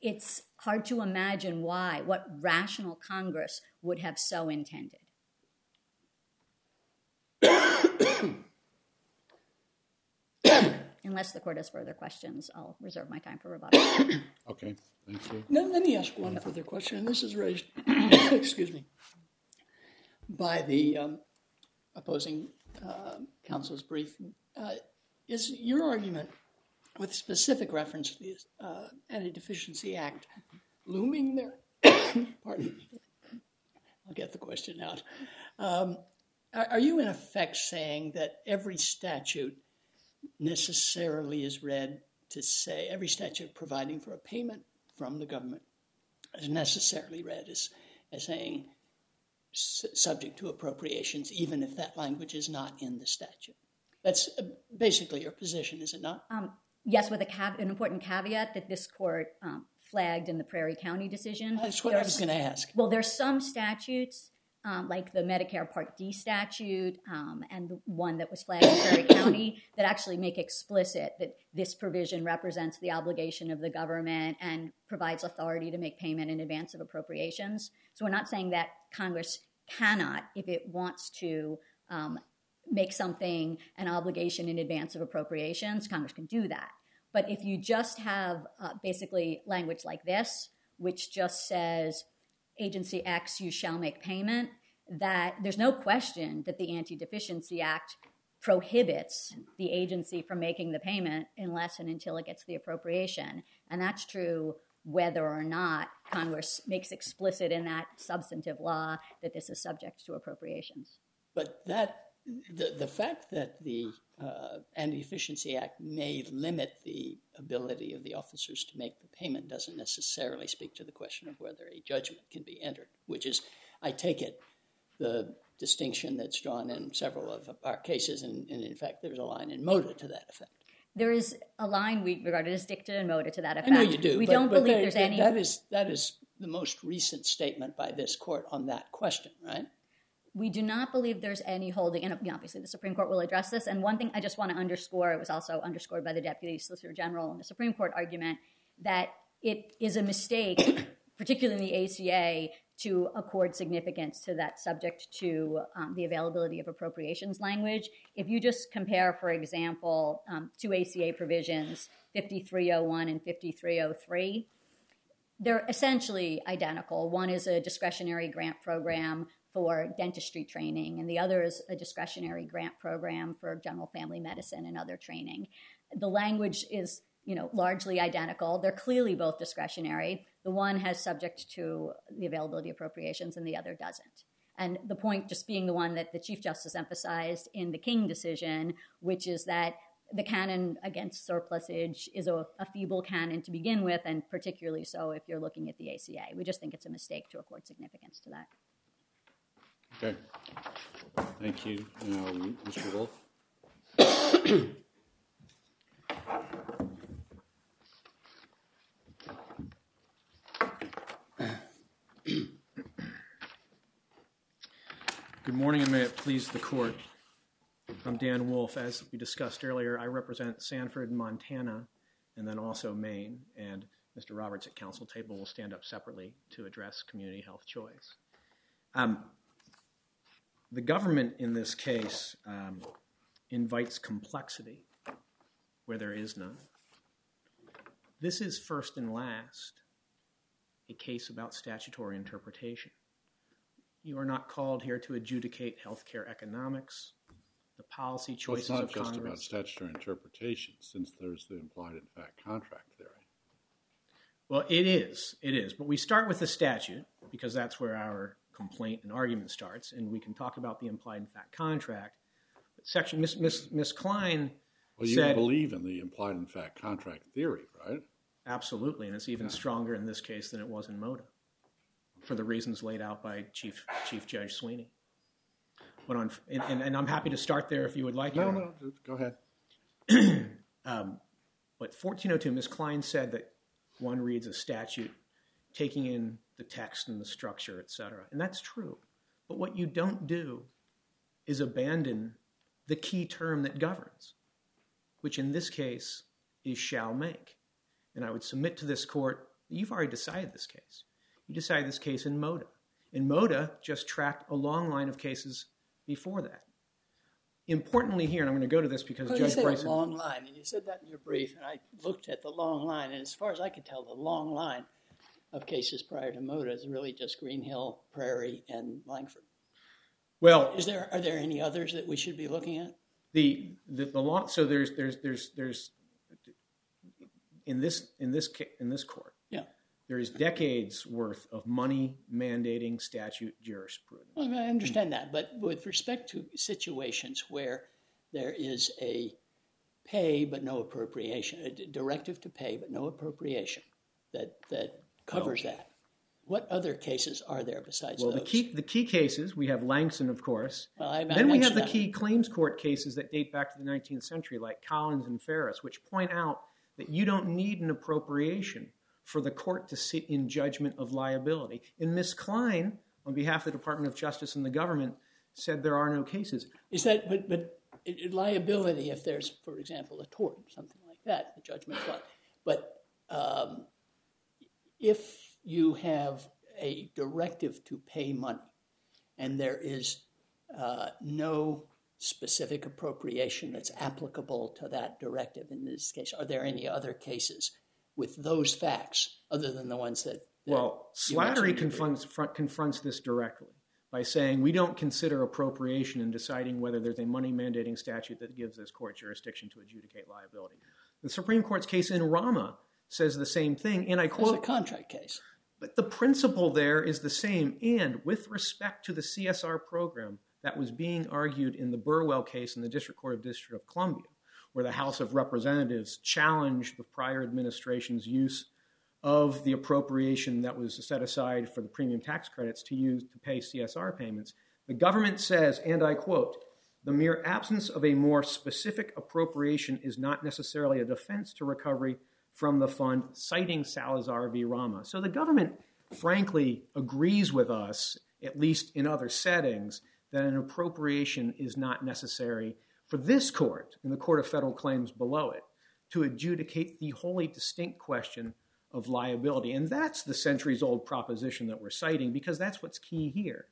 It's hard to imagine why, what rational Congress would have so intended. Unless the court has further questions, I'll reserve my time for rebuttal. Okay, thank you. Now, let me ask one further question, and this is raised, excuse me, by the um, opposing counsel's brief. Uh, is your argument, with specific reference to the uh, Anti-Deficiency Act, looming there? Pardon. I'll get the question out. Um, are, you in effect saying that every statute necessarily is read to say every statute providing for a payment from the government is necessarily read as, saying subject to appropriations, even if that language is not in the statute. That's uh, basically your position, is it not? Um, yes, with a cav- an important caveat that this court um, flagged in the Prairie County decision. That's what I was going to ask. Well, there's some statutes, um, like the Medicare Part D statute um, and the one that was flagged in Prairie County, that actually make explicit that this provision represents the obligation of the government and provides authority to make payment in advance of appropriations. So we're not saying that Congress cannot, if it wants to, um, make something an obligation in advance of appropriations. Congress can do that. But if you just have uh, basically language like this, which just says agency X, you shall make payment, that there's no question that the Anti Deficiency Act prohibits the agency from making the payment unless and until it gets the appropriation. And that's true whether or not Congress makes explicit in that substantive law that this is subject to appropriations. But that the, the fact that the uh, Anti-Deficiency Act may limit the ability of the officers to make the payment doesn't necessarily speak to the question of whether a judgment can be entered, which is, I take it, the distinction that's drawn in several of our cases, and, and in fact, there's a line in Moda to that effect. There is a line we regarded as dicta and Moda to that I effect. know you do. We but, don't but believe there- there's any. That is that is the most recent statement by this court on that question, right? We do not believe there's any holding, and obviously the Supreme Court will address this. And one thing I just want to underscore, it was also underscored by the Deputy Solicitor General in the Supreme Court argument, that it is a mistake, particularly in the ACA, to accord significance to that subject to um, the availability of appropriations language. If you just compare, for example, um, two ACA provisions, 5301 and 5303, they're essentially identical. One is a discretionary grant program for dentistry training, and the other is a discretionary grant program for general family medicine and other training. The language is, you know, largely identical. They're clearly both discretionary. The one has subject to the availability appropriations, and the other doesn't. And the point just being the one that the Chief Justice emphasized in the King decision, which is that the canon against surplusage is a, a, feeble canon to begin with, and particularly so if you're looking at the ACA. We just think it's a mistake to accord significance to that. Okay. Thank you. Mr. Wolf. Good morning. and may it please the court. I'm Dan Wolf. As we discussed earlier, I represent Sanford, Montana, and then also Maine. And Mr. Roberts at counsel table will stand up separately to address community health choice. Um, The government in this case um, invites complexity where there is none. This is first and last a case about statutory interpretation. You are not called here to adjudicate healthcare economics, the policy it's not just about statutory interpretation, since there's the implied in fact contract theory. Well, it is. It is. But we start with the statute because that's where our complaint and argument starts, and we can talk about the implied in fact contract. But section Miss Miss Miss Klein Well, you believe in the implied in fact contract theory, right? absolutely, and it's even stronger in this case than it was in Moda, for the reasons laid out by Chief Chief Judge Sweeney. But on and, and, and I'm happy to start there if you would like. No, go ahead. Um, but 1402, Ms. Klein said that one reads a statute taking in the text and the structure, et cetera. And that's true. But what you don't do is abandon the key term that governs, which in this case is shall make. And I would submit to this court, you've already decided this case. You decided this case in Moda. And Moda just tracked a long line of cases before that. Importantly here, and I'm going to go to this because you Judge said Bryson. a long line, and you said that in your brief, and I looked at the long line, and as far as I could tell, the long line of cases prior to Moda is really just Greenlee Prairie, and Langford. well, Is there are there any others that we should be looking at? the the, the law so there's there's there's there's in this in this in this court Yeah. there is decades worth of money mandating statute jurisprudence Well, I, understand that, but with respect to situations where there is a pay but no appropriation, a directive to pay but no appropriation that that covers that. What other cases are there besides that? well those? the key the key cases we have Langston of course Well, I- I then we have the key claims court cases that date back to the 19th century like Collins and Ferris which point out that you don't need an appropriation for the court to sit in judgment of liability and Miss Klein on behalf of the Department of Justice and the government said there are no cases Is that but but it, it- liability if there's, for example, a tort, something like that, the judgment. But um, if you have a directive to pay money and there is uh, no specific appropriation that's applicable to that directive in this case, are there any other cases with those facts other than the ones that? Well, Slattery mentioned in your confronts, front, confronts this directly by saying we don't consider appropriation in deciding whether there's a money mandating statute that gives this court jurisdiction to adjudicate liability. The Supreme Court's case in Ramah says the same thing, and I It's a contract case. but the principle there is the same. And with respect to the CSR program that was being argued in the Burwell case in the District Court of District of Columbia, where the House of Representatives challenged the prior administration's use of the appropriation that was set aside for the premium tax credits to use to pay CSR payments, the government says, and I quote, the mere absence of a more specific appropriation is not necessarily a defense to recovery from the fund, citing Salazar v. Ramah. So the government, frankly, agrees with us, at least in other settings, that an appropriation is not necessary for this court and the Court of Federal Claims below it to adjudicate the wholly distinct question of liability. And that's the centuries old proposition that we're citing because that's what's key here.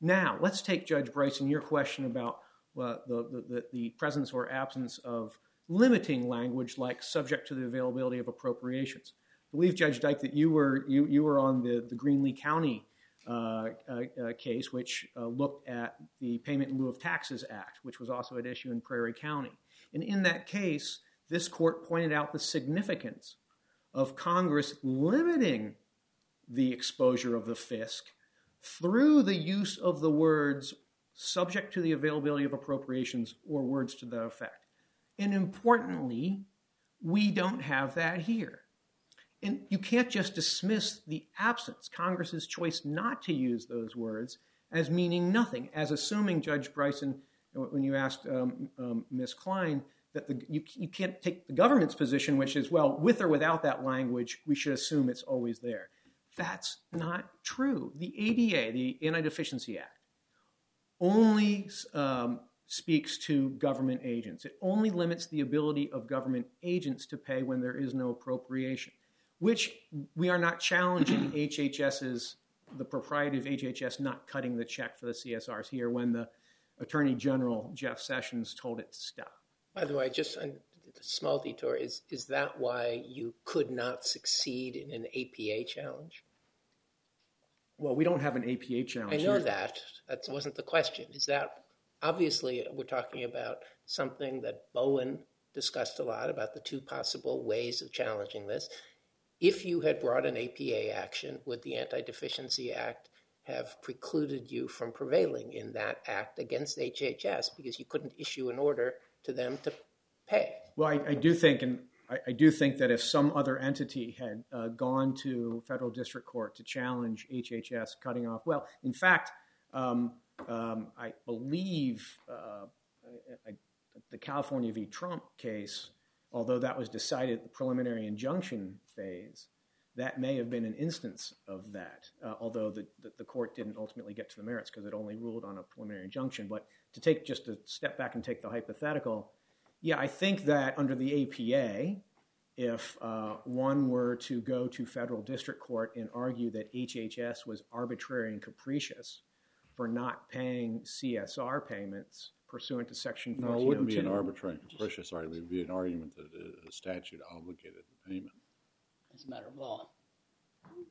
Now, let's take Judge Bryson, your question about uh, the presence or absence of limiting language like subject to the availability of appropriations. Believe, Judge Dyk, that you were, you, you were on the, Greenlee County uh, uh, uh, case, which looked at the Payment in lieu of Taxes Act, which was also at issue in Prairie County. And in that case, this court pointed out the significance of Congress limiting the exposure of the fisc through the use of the words subject to the availability of appropriations or words to that effect. And importantly, we don't have that here. And you can't just dismiss the absence, Congress's choice not to use those words, as meaning nothing, as assuming Judge Bryson, when you asked um, um, Ms. Klein, that the, you, you can't take the government's position, which is, well, with or without that language, we should assume it's always there. That's not true. The ADA, the Anti Deficiency Act, only um, speaks to government agents. It only limits the ability of government agents to pay when there is no appropriation, which we are not challenging HHS's, the propriety of HHS not cutting the check for the CSRs here when the Attorney General, Jeff Sessions, told it to stop. By the way, just a small detour, is, is that why you could not succeed in an APA challenge? Well, we don't have an APA challenge. I know here. that. That wasn't the question. Is that obviously we're talking about something that Bowen discussed a lot about the two possible ways of challenging this. If you had brought an APA action, would the Anti Deficiency Act have precluded you from prevailing in that act against HHS because you couldn't issue an order to them to pay? Well, I, do think, and I, do think that if some other entity had uh, gone to federal district court to challenge HHS cutting off, well, in fact, um, I believe uh, the California v. Trump case, although that was decided at the preliminary injunction phase, that may have been an instance of that, uh, although the, court didn't ultimately get to the merits because it only ruled on a preliminary injunction. But to take just a step back and take the hypothetical, yeah, I think that under the APA, if uh, one were to go to federal district court and argue that HHS was arbitrary and capricious for not paying CSR payments pursuant to Section 1402. No, it wouldn't be an oh arbitrary and capricious argument. It would be an argument that a statute obligated the payment. As a matter of law.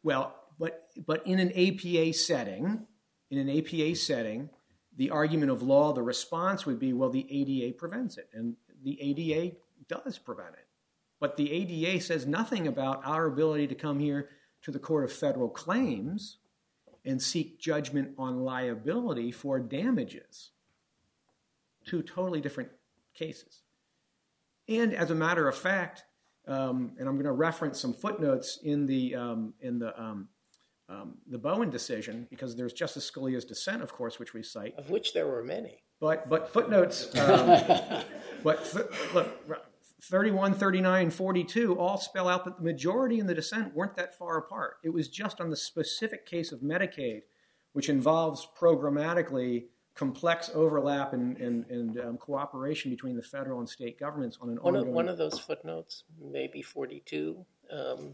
Well, but but in an APA setting, in an APA setting, the argument of law, the response would be, well, the ADA prevents it, and the ADA does prevent it. But the ADA says nothing about our ability to come here to the Court of Federal Claims and seek judgment on liability for damages. Two totally different cases. And as a matter of fact, um, and I'm going to reference some footnotes in the um, in the um, um, the Bowen decision because there's Justice Scalia's dissent, of course, which we cite. Of which there were many. But but footnotes. Um, but look, 31, 39, 42 all spell out that the majority in the dissent weren't that far apart. It was just on the specific case of Medicaid, which involves programmatically complex overlap and, and, and um, cooperation between the federal and state governments on an one ongoing... Of, one of those footnotes, maybe 42, um,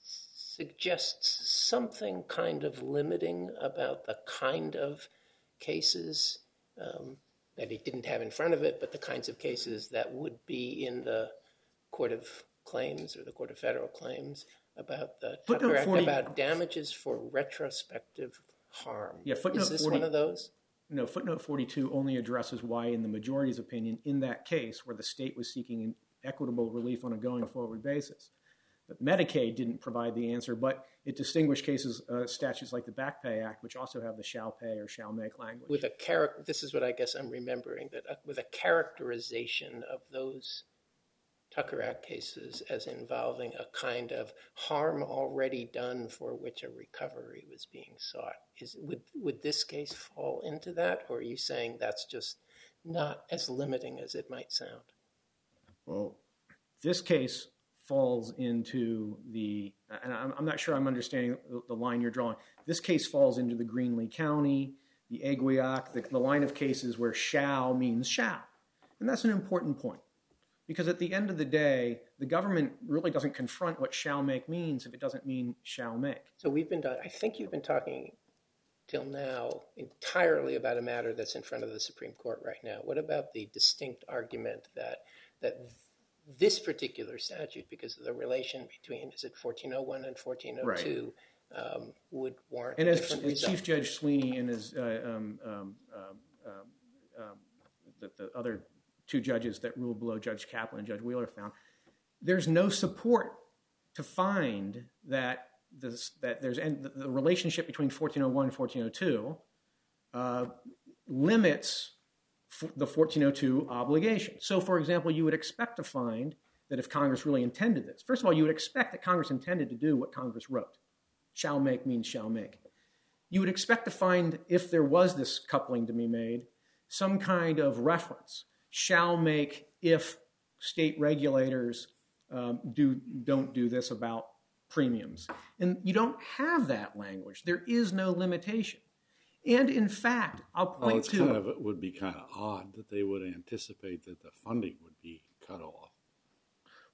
suggests something kind of limiting about the kind of cases um, that it didn't have in front of it, but the kinds of cases that would be in the Court of Claims or the Court of Federal Claims about the Tucker Act, 40, about damages for retrospective harm. Yeah, footnote Is this 40, one of those? No, footnote 42 only addresses why, in the majority's opinion, in that case where the state was seeking equitable relief on a going forward basis. But Medicaid didn't provide the answer, but it distinguished cases, uh, statutes like the Back Pay Act, which also have the shall pay or shall make language. With a character, this is what I guess I'm remembering that uh, with a characterization of those Tucker Act cases as involving a kind of harm already done for which a recovery was being sought. Is would would this case fall into that, or are you saying that's just not as limiting as it might sound? Well, this case falls into the, and I'm, not sure I'm understanding the, line you're drawing. This case falls into the Greenlee County, the Agwiak, the, the line of cases where shall means shall. And that's an important point because at the end of the day, the government really doesn't confront what shall make means if it doesn't mean shall make. So we've been, I think you've been talking till now entirely about a matter that's in front of the Supreme Court right now. What about the distinct argument that that this particular statute, because of the relation between is it 1401 and 1402, right. um, would warrant. And as, as Chief Judge Sweeney and his uh, um, um, um, um, the, the, other two judges that ruled below Judge Kaplan and Judge Wheeler found, there's no support to find that this, that there's and the relationship between 1401 and 1402 uh, limits the 1402 obligation. So, for example, you would expect to find that if Congress really intended this, first of all, you would expect that Congress intended to do what Congress wrote. Shall make means shall make. You would expect to find, if there was this coupling to be made, some kind of reference. Shall make if state regulators um, do, don't do this about premiums. And you don't have that language. There is no limitation. And in fact, I'll point well, to kind of it would be kind of odd that they would anticipate that the funding would be cut off.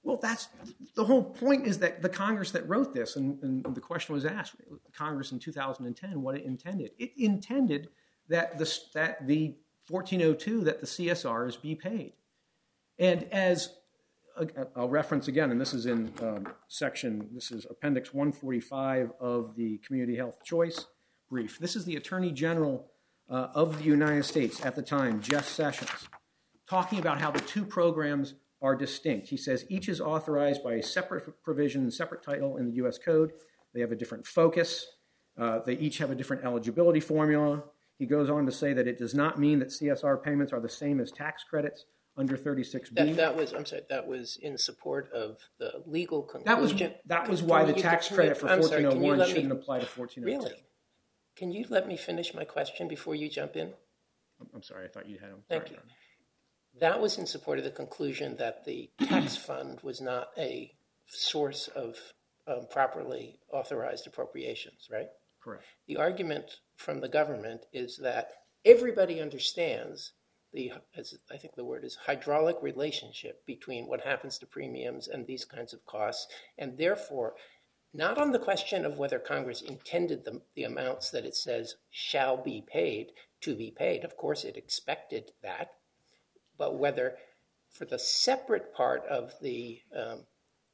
Well, that's the whole point is that the Congress that wrote this, and, and the question was asked, Congress in 2010, what it intended. It intended that the, that the 1402, that the CSRs be paid. And as I'll reference again, and this is in um, section, this is Appendix 145 of the Community Health Choice brief. This is the Attorney General uh, of the United States at the time, Jeff Sessions, talking about how the two programs are distinct. He says each is authorized by a separate provision, separate title in the U.S. Code. They have a different focus. Uh, they each have a different eligibility formula. He goes on to say that it does not mean that CSR payments are the same as tax credits under 36B. That, that was, I'm sorry, that was in support of the legal conclusion. that was that was why the tax credit for I'm sorry, can you 1401 let me- shouldn't apply to 1402. Really? Can you let me finish my question before you jump in? I'm- sorry, I thought you had them. Thank you. That was in support of the conclusion that the tax fund was not a source of um, properly authorized appropriations, right? Correct. The argument from the government is that everybody understands the, as I think the word is, hydraulic relationship between what happens to premiums and these kinds of costs, and therefore, not on the question of whether Congress intended the, the amounts that it says shall be paid to be paid. Of course, it expected that, but whether for the separate part of the um,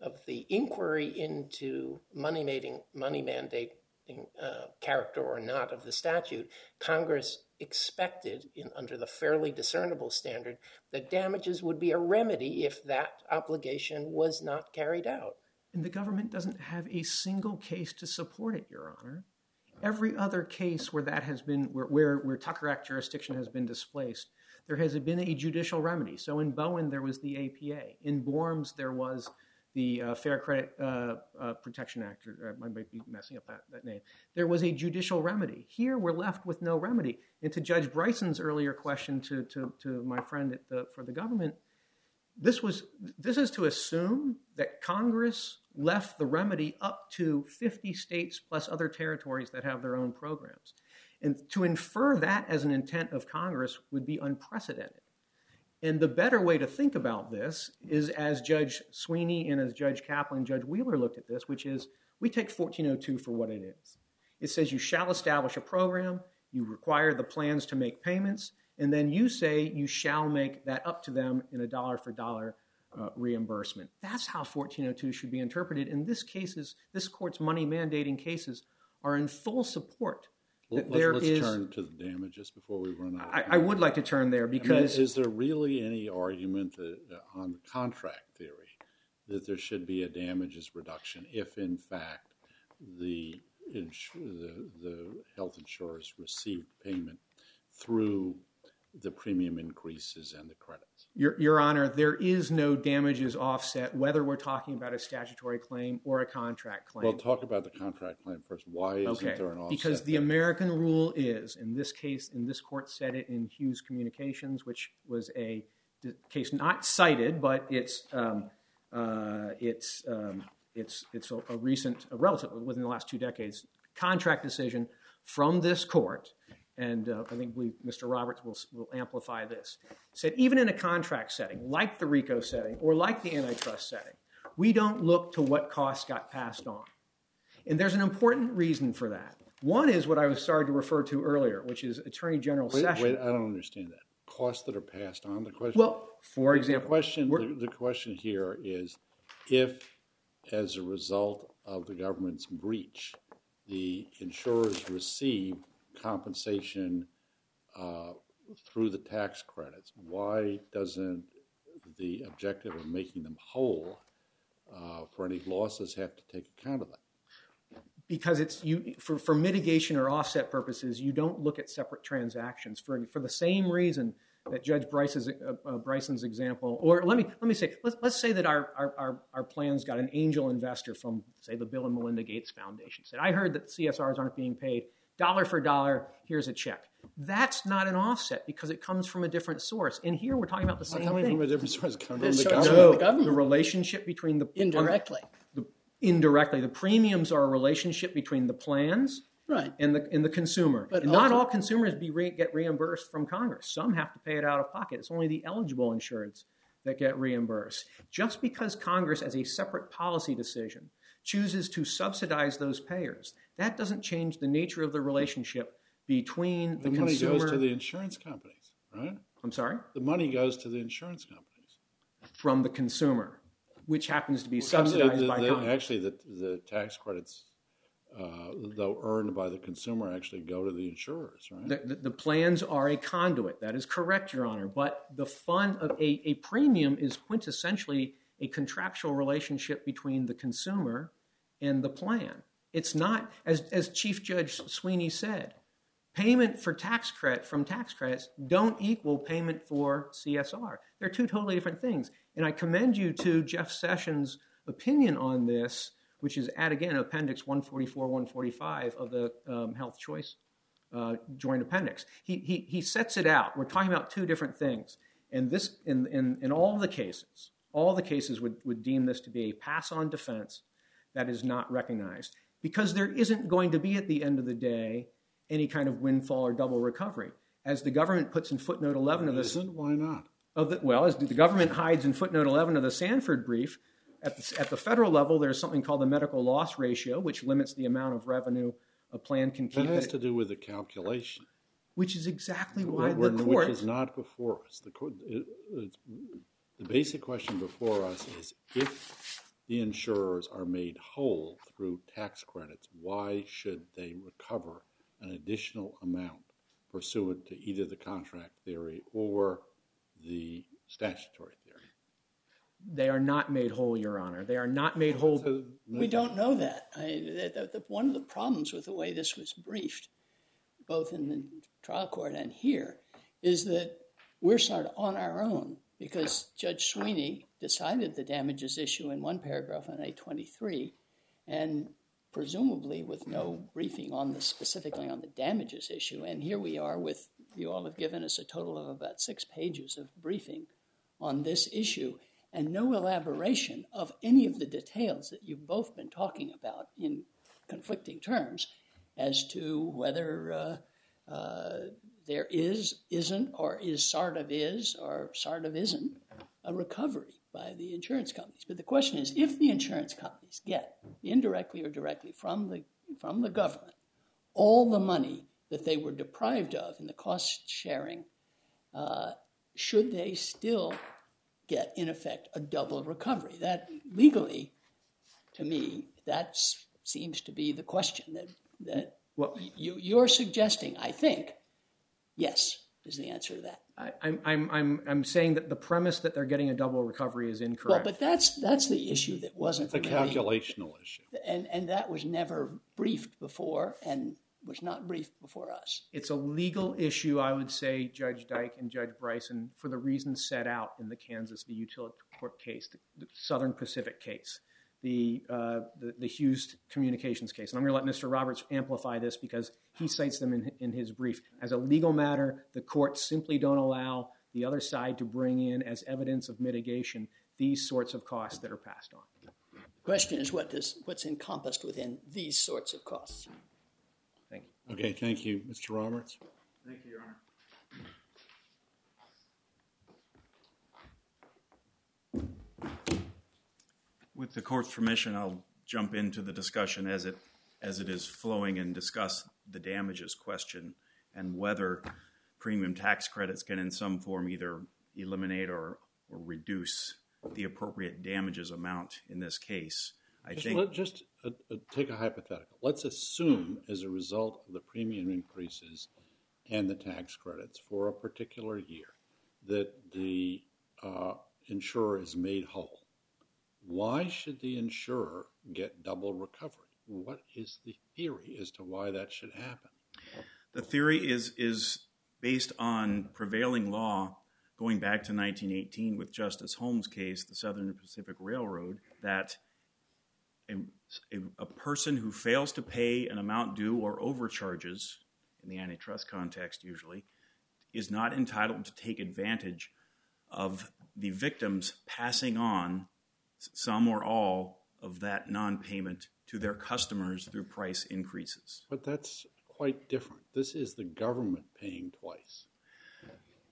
of the inquiry into money making money mandating uh, character or not of the statute, Congress expected, in, under the fairly discernible standard, that damages would be a remedy if that obligation was not carried out. And the government doesn't have a single case to support it, Your Honor. Every other case where that has been, where, Tucker Act jurisdiction has been displaced, there has been a judicial remedy. So in Bowen, there was the APA. In Bormes, there was the uh, Fair Credit uh, uh, Protection Act, or I might be messing up that, that name. There was a judicial remedy. Here, we're left with no remedy. And to Judge Bryson's earlier question to, to, to my friend for the government, this was this is to assume that Congress left the remedy up to 50 states plus other territories that have their own programs. And to infer that as an intent of Congress would be unprecedented. And the better way to think about this is as Judge Sweeney and as Judge Kaplan, Judge Wheeler looked at this, which is we take 1402 for what it is. It says you shall establish a program, you require the plans to make payments, and then you say you shall make that up to them in a dollar for dollar uh, reimbursement. That's how 1402 should be interpreted. In this cases, this court's money mandating cases are in full support. That Let's turn to the damages before we run out. I, would like to turn there because is there really any argument uh, on the contract theory that there should be a damages reduction if, in fact, the, the health insurers received payment through the premium increases and the credits? Your, Your Honor, there is no damages offset, whether we're talking about a statutory claim or a contract claim. Well, talk about the contract claim first. Why isn't okay, there an offset? because the? American rule is, in this case, in this court said it in Hughes Communications, which was a case not cited, but it's um, uh, it's um, it's it's a, a recent, a relative within the last two decades contract decision from this court and uh, I think believe Mr. Roberts will, will amplify this, said even in a contract setting, like the RICO setting or like the antitrust setting, we don't look to what costs got passed on. And there's an important reason for that. One is what I was starting to refer to earlier, which is Attorney General Wait, Sessions. wait, I don't understand that. Costs that are passed on. The question. Well, for the example, the question here is, if, as a result of the government's breach, the insurers receive compensation uh, through the tax credits, why doesn't the objective of making them whole uh, for any losses have to take account of that? because it's you for, mitigation or offset purposes, you don't look at separate transactions for for the same reason that Judge Bryce's, uh, Bryson's example, or let me let me say, let's, say that our, our, our, our plans got an angel investor from say the Bill and Melinda Gates Foundation said, I heard that CSRs aren't being paid dollar for dollar. Here's a check. That's not an offset because it comes from a different source. And here we're talking about the It's not same coming thing. from a different source. Coming from the coming government. from no, the government. the relationship between the indirectly. the, indirectly. The premiums are a relationship between the plans Right. and the and the consumer. But and not all consumers be re- get reimbursed from Congress. Some have to pay it out of pocket. It's only the eligible insureds that get reimbursed. Just because Congress, as a separate policy decision, chooses to subsidize those payers, that doesn't change the nature of the relationship between the, The money consumer. goes to the insurance companies, right? I'm sorry, The money goes to the insurance companies. from the consumer, which happens to be subsidized by. Actually, the, the tax credits, uh, though earned by the consumer, actually go to the insurers, right? The, plans are a conduit. That is correct, Your Honor. But the fund of a, a premium is quintessentially a contractual relationship between the consumer and the plan. It's not, as, as Chief Judge Sweeney said, payment for tax credit from tax credits don't equal payment for CSR. They're two totally different things. And I commend you to Jeff Sessions' opinion on this, which is at again Appendix 144, 145 of the um, Health Choice uh, Joint Appendix. He, sets it out. We're talking about two different things, and this in all the cases, all the cases would would deem this to be a pass-on defense that is not recognized because there isn't going to be at the end of the day any kind of windfall or double recovery. As the government puts in footnote 11 of this, Isn't, why not? of the, well, as the government hides in footnote 11 of the Sanford brief, at the, at the federal level, there's something called the medical loss ratio, which limits the amount of revenue a plan can keep. That has it- to do with the calculation. which is exactly why We're- the Which is not before us. The, court- it- it's- the basic question before us is if the insurers are made whole through tax credits, why should they recover an additional amount pursuant to either the contract theory or the statutory theory? They are not made whole, Your Honor. They are not made whole. So, We don't know that. One of the problems with the way this was briefed, both in the trial court and here, is that we're sort of on our own because Judge Sweeney decided the damages issue in one paragraph on 823, and presumably with no briefing on the specifically on the damages issue. And here we are with you all have given us a total of about six pages of briefing on this issue and no elaboration of any of the details that you've both been talking about in conflicting terms as to whether uh, uh, there is, isn't, or is sort of is, or sort of isn't a recovery by the insurance companies. But the question is, if the insurance companies get indirectly or directly from the from the government all the money that they were deprived of in the cost sharing, uh, should they still get, in effect, a double recovery? That legally, to me, that seems to be the question that that Well- you, you're suggesting. I think, yes, is the answer to that. I, I'm, I'm, I'm, I'm saying that the premise that they're getting a double recovery is incorrect. Well, but that's that's the issue that wasn't It's a calculational issue. and and that was never briefed before, and was not briefed before us. it's a legal issue, I would say, Judge Dyk and Judge Bryson, for the reasons set out in the Kansas v. Utility Court case, the, the Southern Pacific case, the, uh, the the Hughes Communications case. And I'm going to let Mr. Roberts amplify this because he cites them in, in his brief. As a legal matter, the courts simply don't allow the other side to bring in as evidence of mitigation these sorts of costs that are passed on. The question is what does what's encompassed within these sorts of costs. Thank you. Okay, thank you, Mr. Roberts. Thank you, Your Honor. With the court's permission, I'll jump into the discussion as it as it is flowing and discuss the damages question and whether premium tax credits can in some form either eliminate or, reduce the appropriate damages amount in this case. I Just, think just uh, uh, take a hypothetical. Let's assume, as a result of the premium increases and the tax credits for a particular year, that the uh, insurer is made whole. Why should the insurer get double recovery? What is the theory as to why that should happen? The theory is is based on prevailing law going back to 1918 with Justice Holmes' case, the Southern Pacific Railroad, that a, person who fails to pay an amount due or overcharges, in the antitrust context usually, is not entitled to take advantage of the victims passing on some or all of that non-payment to their customers through price increases. But that's quite different. This is the government paying twice.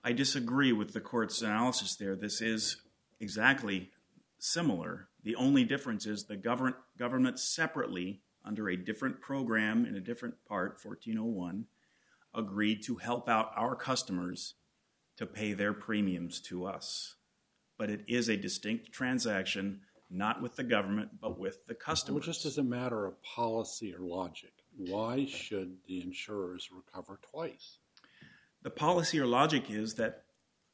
I disagree with the court's analysis there. This is exactly similar. The only difference is the government, government separately, under a different program in a different part, 1401, agreed to help out our customers to pay their premiums to us. But it is a distinct transaction, not with the government, but with the Well, customers. just as a matter of policy or logic, why should the insurers recover twice? The policy or logic is that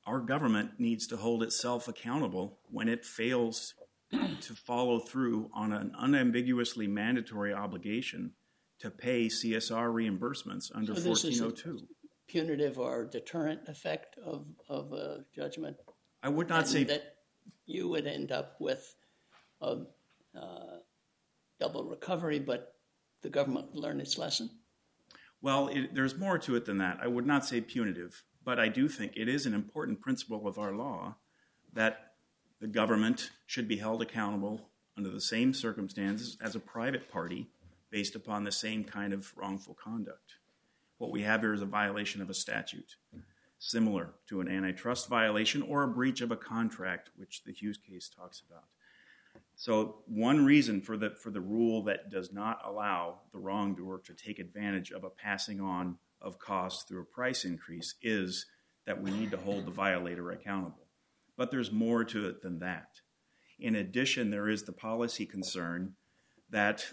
our government needs to hold itself accountable when it fails to follow through on an unambiguously mandatory obligation to pay CSR reimbursements under So this is a- 1402. Punitive or deterrent effect of, of a judgment? I would not and say that you would end up with a uh, double recovery, but the government learned its lesson? Well, there's more to it than that. I would not say punitive, but I do think it is an important principle of our law that the government should be held accountable under the same circumstances as a private party based upon the same kind of wrongful conduct. What we have here is a violation of a statute, similar to an antitrust violation or a breach of a contract, which the Hughes case talks about. So one reason for the for the rule that does not allow the wrongdoer to take advantage of a passing on of costs through a price increase is that we need to hold the violator accountable. But there's more to it than that. In addition, there is the policy concern that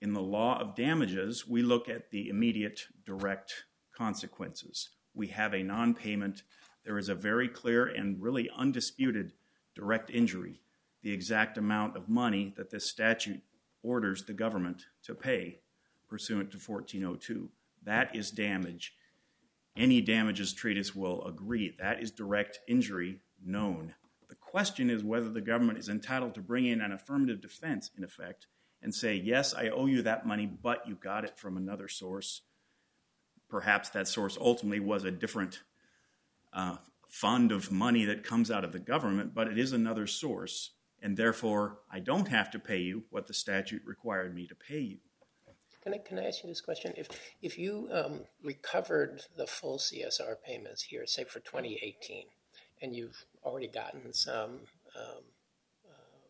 in the law of damages, we look at the immediate direct consequences. We have a non payment, there is a very clear and really undisputed direct injury, the exact amount of money that this statute orders the government to pay pursuant to 1402. That is damage. Any damages treatise will agree that is direct injury known. The question is whether the government is entitled to bring in an affirmative defense, in effect, and say, yes, I owe you that money, but you got it from another source. Perhaps that source ultimately was a different uh, fund of money that comes out of the government, but it is another source, and therefore I don't have to pay you what the statute required me to pay you. Can I, can I ask you this question? If, if you um, recovered the full CSR payments here, say for 2018, and you've already gotten some um, uh,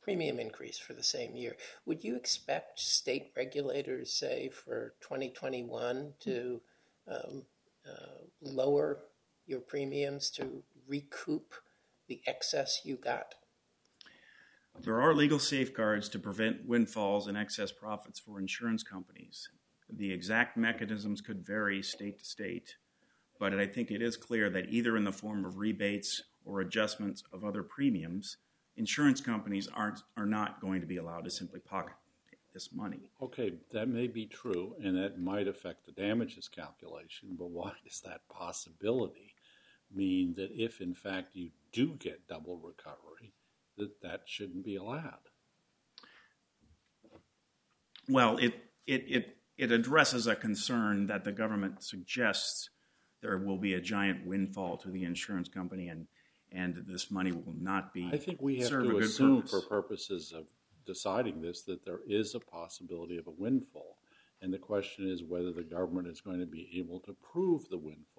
premium increase for the same year, would you expect state regulators, say for 2021, to um, uh, lower your premiums to recoup the excess you got? There are legal safeguards to prevent windfalls and excess profits for insurance companies. The exact mechanisms could vary state to state, but I think it is clear that either in the form of rebates or adjustments of other premiums, insurance companies aren't are not going to be allowed to simply pocket this money. Okay, that may be true, and that might affect the damages calculation, but why does that possibility mean that if in fact you do get double recovery, that that shouldn't be allowed? Well, it it it it addresses a concern that the government suggests there will be a giant windfall to the insurance company and and this money will not be I think we have to assume purpose. for purposes of deciding this that there is a possibility of a windfall. And the question is whether the government is going to be able to prove the windfall.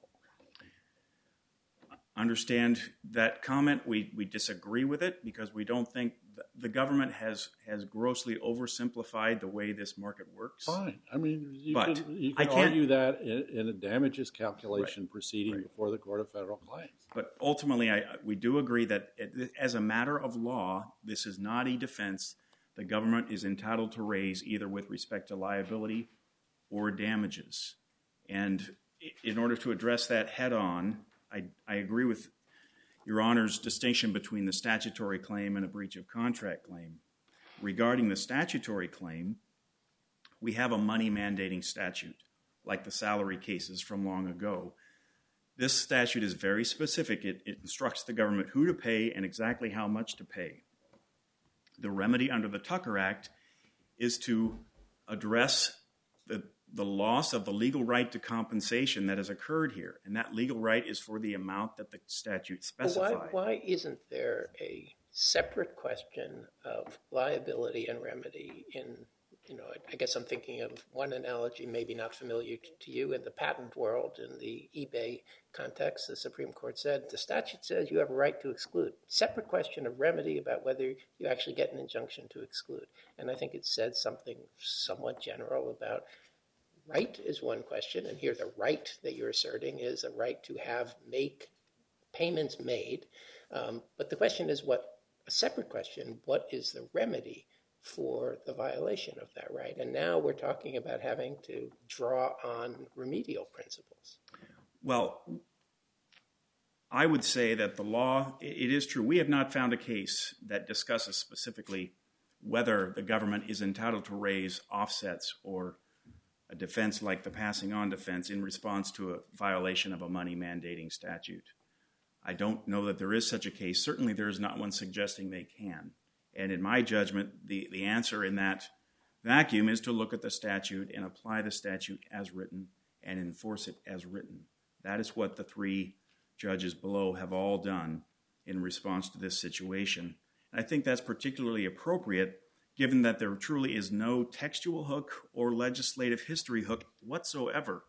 Understand that comment. We, we disagree with it because we don't think the government has, has grossly oversimplified the way this market works. Fine. I mean, you But can, you I can can't- argue that in, in a damages calculation proceeding before the Court of Federal Claims. But ultimately, I, we do agree that it, as a matter of law, this is not a defense the government is entitled to raise either with respect to liability or damages. And in order to address that head on, I, agree with Your Honor's distinction between the statutory claim and a breach of contract claim. Regarding the statutory claim, we have a money mandating statute, like the salary cases from long ago. This statute is very specific. It instructs the government who to pay and exactly how much to pay. The remedy under the Tucker Act is to address the, the loss of the legal right to compensation that has occurred here. And that legal right is for the amount that the statute specified. why, why isn't there a separate question of liability and remedy in you know, I guess I'm thinking of one analogy, maybe not familiar to you in the patent world, in the eBay context. The Supreme Court said the statute says you have a right to exclude. Separate question of remedy about whether you actually get an injunction to exclude. And I think it said something somewhat general about right is one question, and here the right that you're asserting is a right to have make payments made. Um, but the question is what a separate question: what is the remedy? for the violation of that right. And now we're talking about having to draw on remedial principles. Well, I would say that the law, it is true. We have not found a case that discusses specifically whether the government is entitled to raise offsets or a defense like the passing on defense in response to a violation of a money mandating statute. I don't know that there is such a case. Certainly, there is not one suggesting they can. And in my judgment, the, the answer in that vacuum is to look at the statute and apply the statute as written and enforce it as written. That is what the three judges below have all done in response to this situation. And I think that's particularly appropriate given that there truly is no textual hook or legislative history hook whatsoever,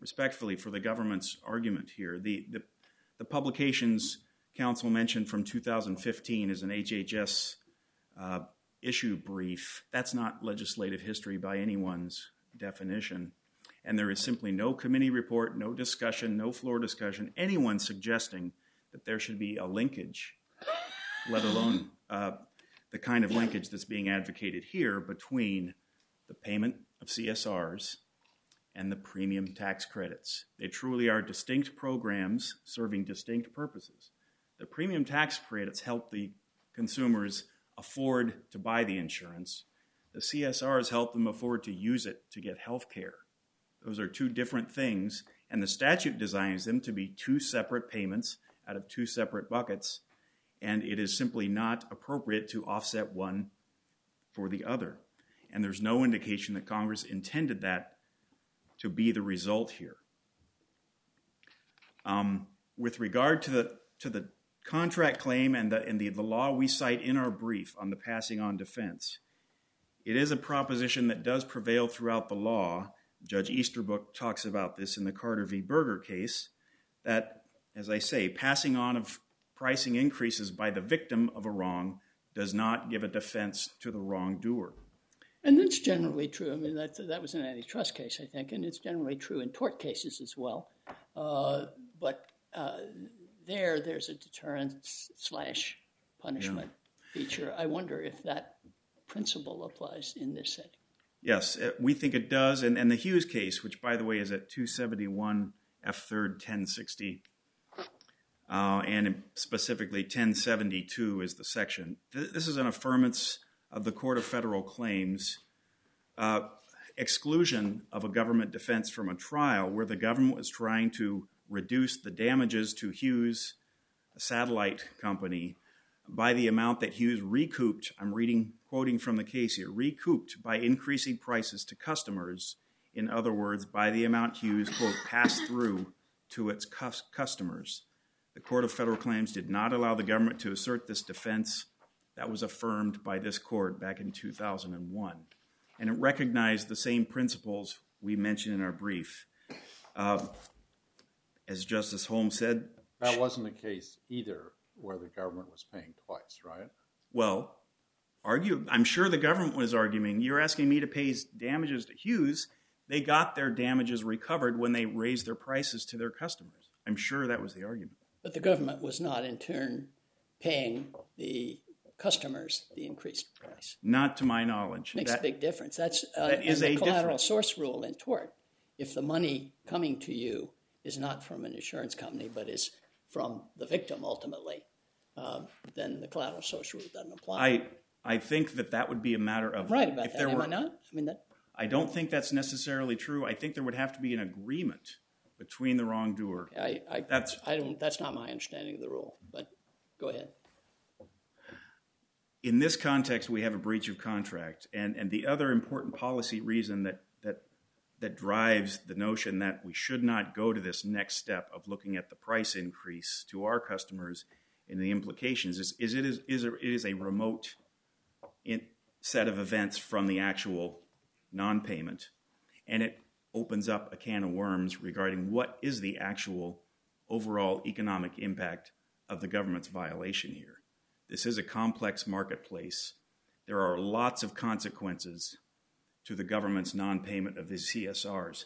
respectfully, for the government's argument here. The, publications counsel mentioned from 2015 is an HHS uh, issue brief. That's not legislative history by anyone's definition. And there is simply no committee report, no discussion, no floor discussion, anyone suggesting that there should be a linkage, let alone uh, the kind of linkage that's being advocated here between the payment of CSRs and the premium tax credits. They truly are distinct programs serving distinct purposes. The premium tax credits help the consumers afford to buy the insurance. The CSRs help them afford to use it to get health care. Those are two different things, and the statute designs them to be two separate payments out of two separate buckets, and it is simply not appropriate to offset one for the other. And there's no indication that Congress intended that to be the result here. Um, with regard to the to the contract claim and the, and the, the law we cite in our brief on the passing on defense, it is a proposition that does prevail throughout the law. Judge Easterbrook talks about this in the Carter v. Berger case that, as I say, passing on of pricing increases by the victim of a wrong does not give a defense to the wrongdoer. And that's generally true. I mean, that, that was an antitrust case, I think, and it's generally true in tort cases as well. Uh, but uh, there, there's a deterrence slash punishment feature. I wonder if that principle applies in this setting. Yes, uh, we think it does. And, and the Hughes case, which, by the way, is at 271 F 3rd 1060, uh, and specifically 1072 is the section. This is an affirmance of the Court of Federal Claims. Uh, exclusion of a government defense from a trial where the government was trying to reduce the damages to Hughes, a satellite company, by the amount that Hughes recouped. I'm reading, quoting from the case here recouped by increasing prices to customers. In other words, by the amount Hughes, quote, passed through to its customers. The Court of Federal Claims did not allow the government to assert this defense. That was affirmed by this court back in 2001. And it recognized the same principles we mentioned in our brief. Uh, as Justice Holmes said, that wasn't the case either where the government was paying twice, right? Well, argue. I'm sure the government was arguing. You're asking me to pay damages to Hughes. They got their damages recovered when they raised their prices to their customers. I'm sure that was the argument. But the government was not, in turn, paying the customers the increased price. Not to my knowledge. Makes that, a big difference. That's uh, that is a collateral difference. source rule in tort. If the money coming to you is not from an insurance company but is from the victim ultimately, um, then the collateral source rule doesn't apply. I I think that that would be a matter of right about if that. There Am were, I not? I mean that. I don't think that's necessarily true. I think there would have to be an agreement between the wrongdoer. That's not my understanding of the rule. But go ahead. In this context, we have a breach of contract, and and the other important policy reason that that drives the notion that we should not go to this next step of looking at the price increase to our customers and the implications is, is it is, is a, it is a remote set of events from the actual non-payment, and it opens up a can of worms regarding what is the actual overall economic impact of the government's violation here. This is a complex marketplace. There are lots of consequences to the government's non-payment of these CSRs.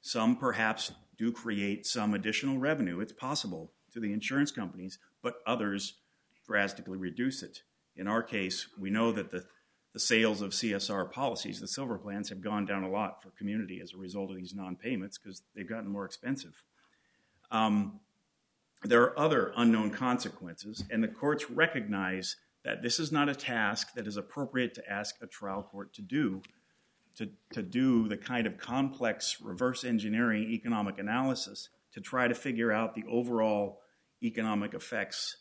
Some perhaps do create some additional revenue. It's possible to the insurance companies, but others drastically reduce it. In our case, we know that the, the sales of CSR policies, the silver plans, have gone down a lot for community as a result of these non-payments because they've gotten more expensive. Um, there are other unknown consequences, and the courts recognize that this is not a task that is appropriate to ask a trial court to do, to, to do the kind of complex reverse engineering economic analysis to try to figure out the overall economic effects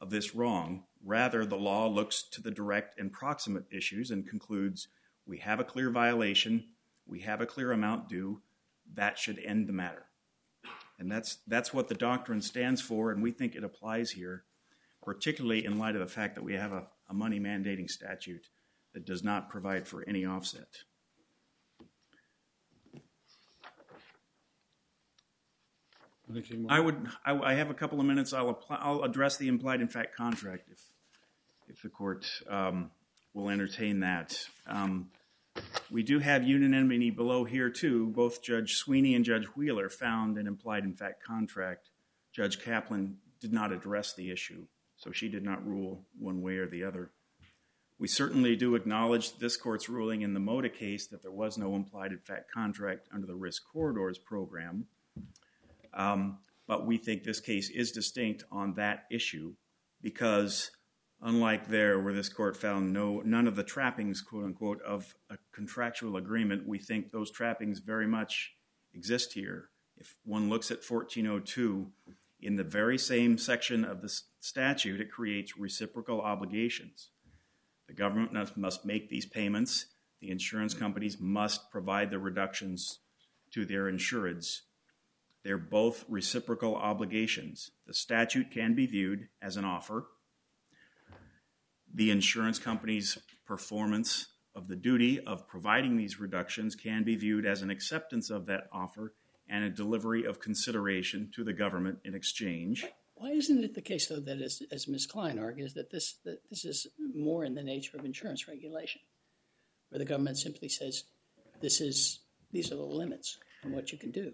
of this wrong. Rather, the law looks to the direct and proximate issues and concludes we have a clear violation, we have a clear amount due, that should end the matter. And that's, that's what the doctrine stands for, and we think it applies here, particularly in light of the fact that we have a, a money mandating statute that does not provide for any offset. I would. I, I have a couple of minutes. I'll apply, I'll address the implied in fact contract if if the court um, will entertain that. Um, we do have unanimity below here too. Both Judge Sweeney and Judge Wheeler found an implied in fact contract. Judge Kaplan did not address the issue, so she did not rule one way or the other. We certainly do acknowledge this court's ruling in the Moda case that there was no implied in fact contract under the risk corridors program. Um, but we think this case is distinct on that issue because unlike there where this court found no none of the trappings quote unquote of a contractual agreement we think those trappings very much exist here if one looks at 1402 in the very same section of the statute it creates reciprocal obligations the government must make these payments the insurance companies must provide the reductions to their insureds they're both reciprocal obligations. The statute can be viewed as an offer. The insurance company's performance of the duty of providing these reductions can be viewed as an acceptance of that offer and a delivery of consideration to the government in exchange. Why isn't it the case, though, that as, Ms. Klein argues, that this, that this is more in the nature of insurance regulation, where the government simply says, this is, these are the limits on what you can do?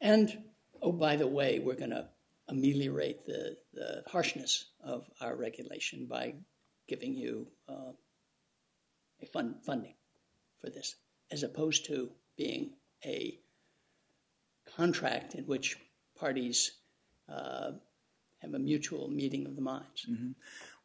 And, oh, by the way, we're going to ameliorate the harshness of our regulation by giving you uh, a fund, funding for this, as opposed to being a contract in which parties uh, have a mutual meeting of the minds. Mm-hmm.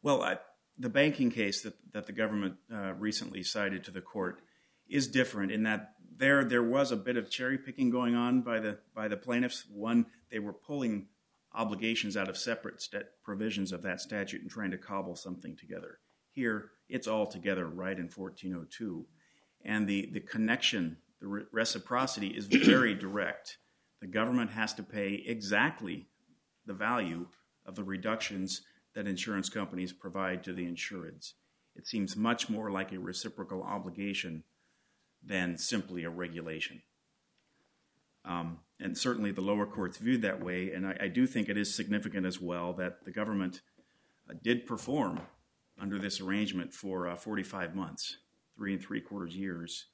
Well, I, the banking case that, that the government uh, recently cited to the court is different in that there there was a bit of cherry picking going on by the by the plaintiffs. One, they were pulling obligations out of separate provisions of that statute and trying to cobble something together. Here, it's all together right in 1402, and the the connection, the re- reciprocity is very direct. The government has to pay exactly the value of the reductions that insurance companies provide to the insureds. It seems much more like a reciprocal obligation than simply a regulation. Um, And certainly the lower courts viewed that way, and I, do think it is significant as well that the government uh, did perform under this arrangement for uh, 45 months, three and three quarters years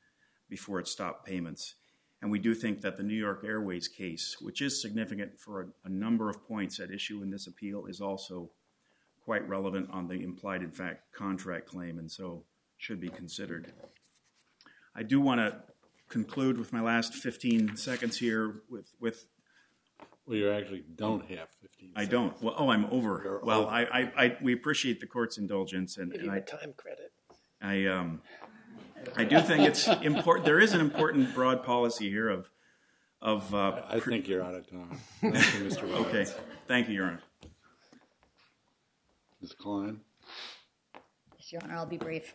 before it stopped payments. And we do think that the New York Airways case, which is significant for a number of points at issue in this appeal, is also quite relevant on the implied in fact contract claim and so should be considered. I do want to conclude with my last 15 seconds here with, with well, you actually don't have 15 I don't. Well, oh, I'm over. You're well, over. I, I, I, we appreciate the court's indulgence, and, and you I, a time credit. I, um, I do think it's important. There is an important broad policy here of, of. Uh, I think you're out of time. Thank you, Mr. Williams. okay. Thank you, Your Honor. Ms. Klein? Yes, Your Honor, I'll be brief.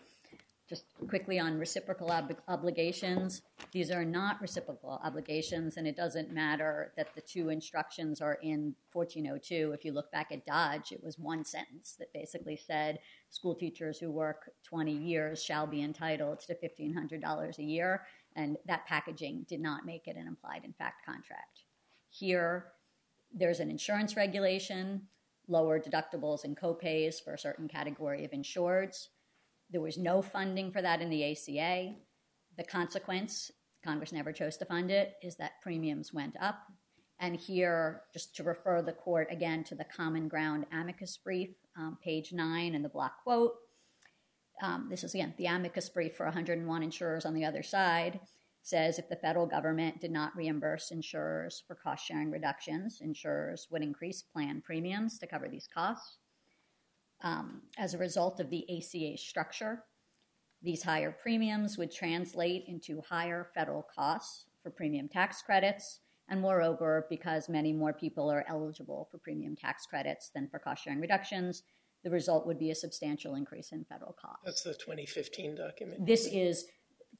Just quickly on reciprocal ob- obligations. These are not reciprocal obligations, and it doesn't matter that the two instructions are in 1402. If you look back at Dodge, it was one sentence that basically said school teachers who work 20 years shall be entitled to $1,500 a year. and that packaging did not make it an implied in fact contract. Here, there's an insurance regulation, lower deductibles and copays for a certain category of insureds. There was no funding for that in the ACA. The consequence, Congress never chose to fund it, is that premiums went up. And here, just to refer the court again to the Common Ground amicus brief, um, page nine in the block quote. Um, this is again the amicus brief for 101 insurers on the other side says if the federal government did not reimburse insurers for cost sharing reductions, insurers would increase plan premiums to cover these costs. Um, as a result of the ACA structure, these higher premiums would translate into higher federal costs for premium tax credits. And moreover, because many more people are eligible for premium tax credits than for cost sharing reductions, the result would be a substantial increase in federal costs. That's the 2015 document. This is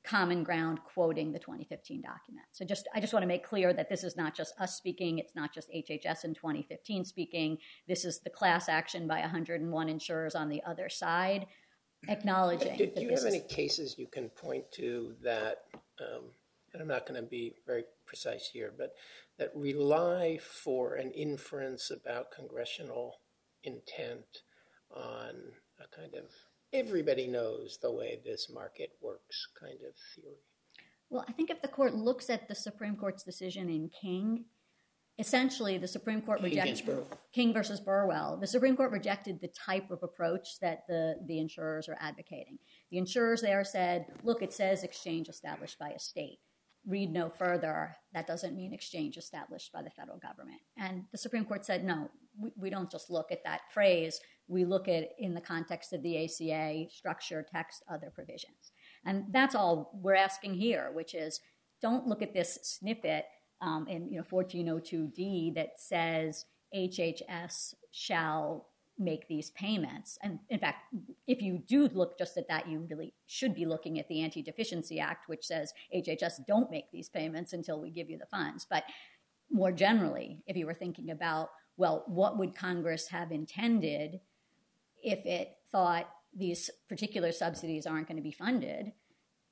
common ground quoting the 2015 document. So just I just want to make clear that this is not just us speaking, it's not just HHS in 2015 speaking. This is the class action by 101 insurers on the other side acknowledging. Do, you have any cases you can point to that, um, and I'm not going to be very precise here, but that rely for an inference about congressional intent on a kind of everybody knows the way this market works kind of theory? Well, I think if the court looks at the Supreme Court's decision in King, essentially the Supreme Court rejected King versus Burwell. The Supreme Court rejected the type of approach that the, the insurers are advocating. The insurers there said, look, it says exchange established by a state. Read no further. That doesn't mean exchange established by the federal government. And the Supreme Court said, no, we, we don't just look at that phrase. We look at in the context of the ACA, structure, text, other provisions. And that's all we're asking here, which is don't look at this snippet um, in you know 1402d that says HHS shall make these payments. And in fact, if you do look just at that, you really should be looking at the Anti Deficiency Act, which says HHS don't make these payments until we give you the funds. But more generally, if you were thinking about, well, what would Congress have intended if it thought these particular subsidies aren't going to be funded?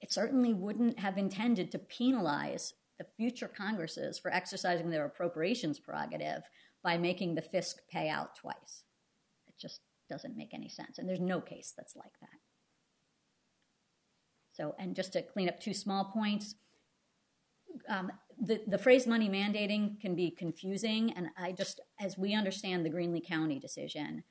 It certainly wouldn't have intended to penalize the future Congresses for exercising their appropriations prerogative by making the fisc pay out twice. It just doesn't make any sense. And there's no case that's like that. So, and just to clean up two small points, um, the, the phrase money mandating can be confusing. And I just, as we understand the Greenlee County decision,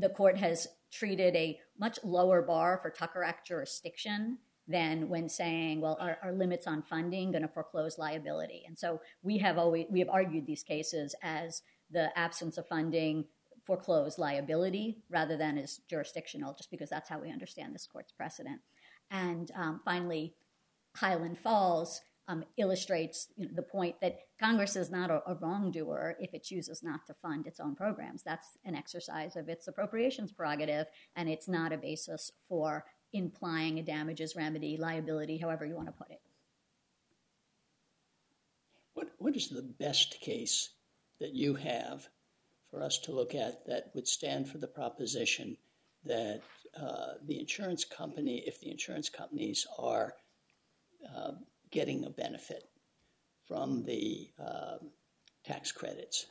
the court has treated a much lower bar for Tucker Act jurisdiction than when saying, well, are, are limits on funding going to foreclose liability? And so we have always we have argued these cases as the absence of funding foreclose liability rather than as jurisdictional, just because that's how we understand this court's precedent. And um, finally, Highland Falls illustrates the point that Congress is not a, a, wrongdoer if it chooses not to fund its own programs. That's an exercise of its appropriations prerogative, and it's not a basis for implying a damages remedy, liability, however you want to put it. What, what is the best case that you have for us to look at that would stand for the proposition that uh, the insurance company, if the insurance companies are uh, getting a benefit from the uh, tax credits,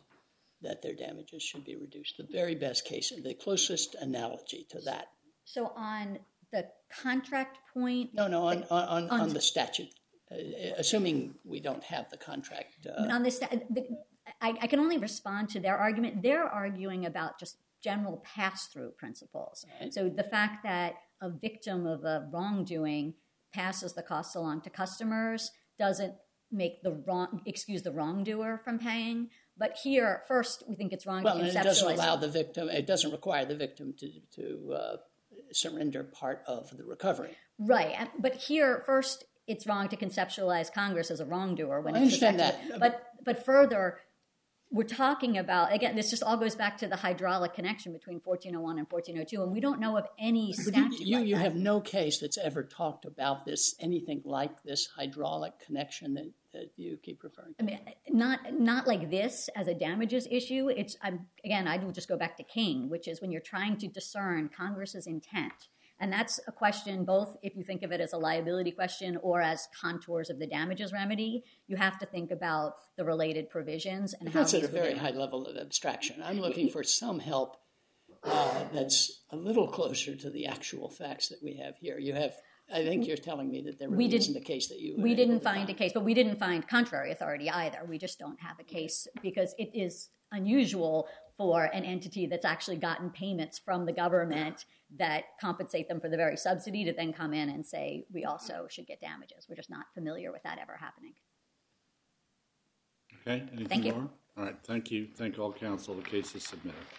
that their damages should be reduced. The very best case, the closest analogy to that. So on the contract point? No, no, on, on, on, the statute, uh, assuming we don't have the contract. Uh, on the, the I, I, can only respond to their argument. They're arguing about just general pass through principles. So the fact that a victim of a wrongdoing passes the costs along to customers doesn't make the wrong excuse the wrongdoer from paying. But here, first, we think it's wrong well, to conceptualize. Well, it doesn't allow the victim. It doesn't require the victim to to uh, surrender part of the recovery. Right. But here, first, it's wrong to conceptualize Congress as a wrongdoer when I understand that. But but further, we're talking about again. This just all goes back to the hydraulic connection between 1401 and 1402, and we don't know of any statute. You like you have no case that's ever talked about this anything like this hydraulic connection that that you keep referring to? I mean, not not like this as a damages issue. It's I'm, again, I will just go back to King, which is when you're trying to discern Congress's intent And that's a question both if you think of it as a liability question or as contours of the damages remedy. You have to think about the related provisions and how That's at a very high level of abstraction. I'm looking for some help uh, that's a little closer to the actual facts that we have here. You have, I think you're telling me that there We really didn't- isn't a case that you. We didn't to find a case, but we didn't find contrary authority either. We just don't have a case because it is unusual for an entity that's actually gotten payments from the government that compensate them for the very subsidy to then come in and say we also should get damages. We're just not familiar with that ever happening. Okay, anything Thank you. more? All right, thank you. Thank all counsel. The case is submitted.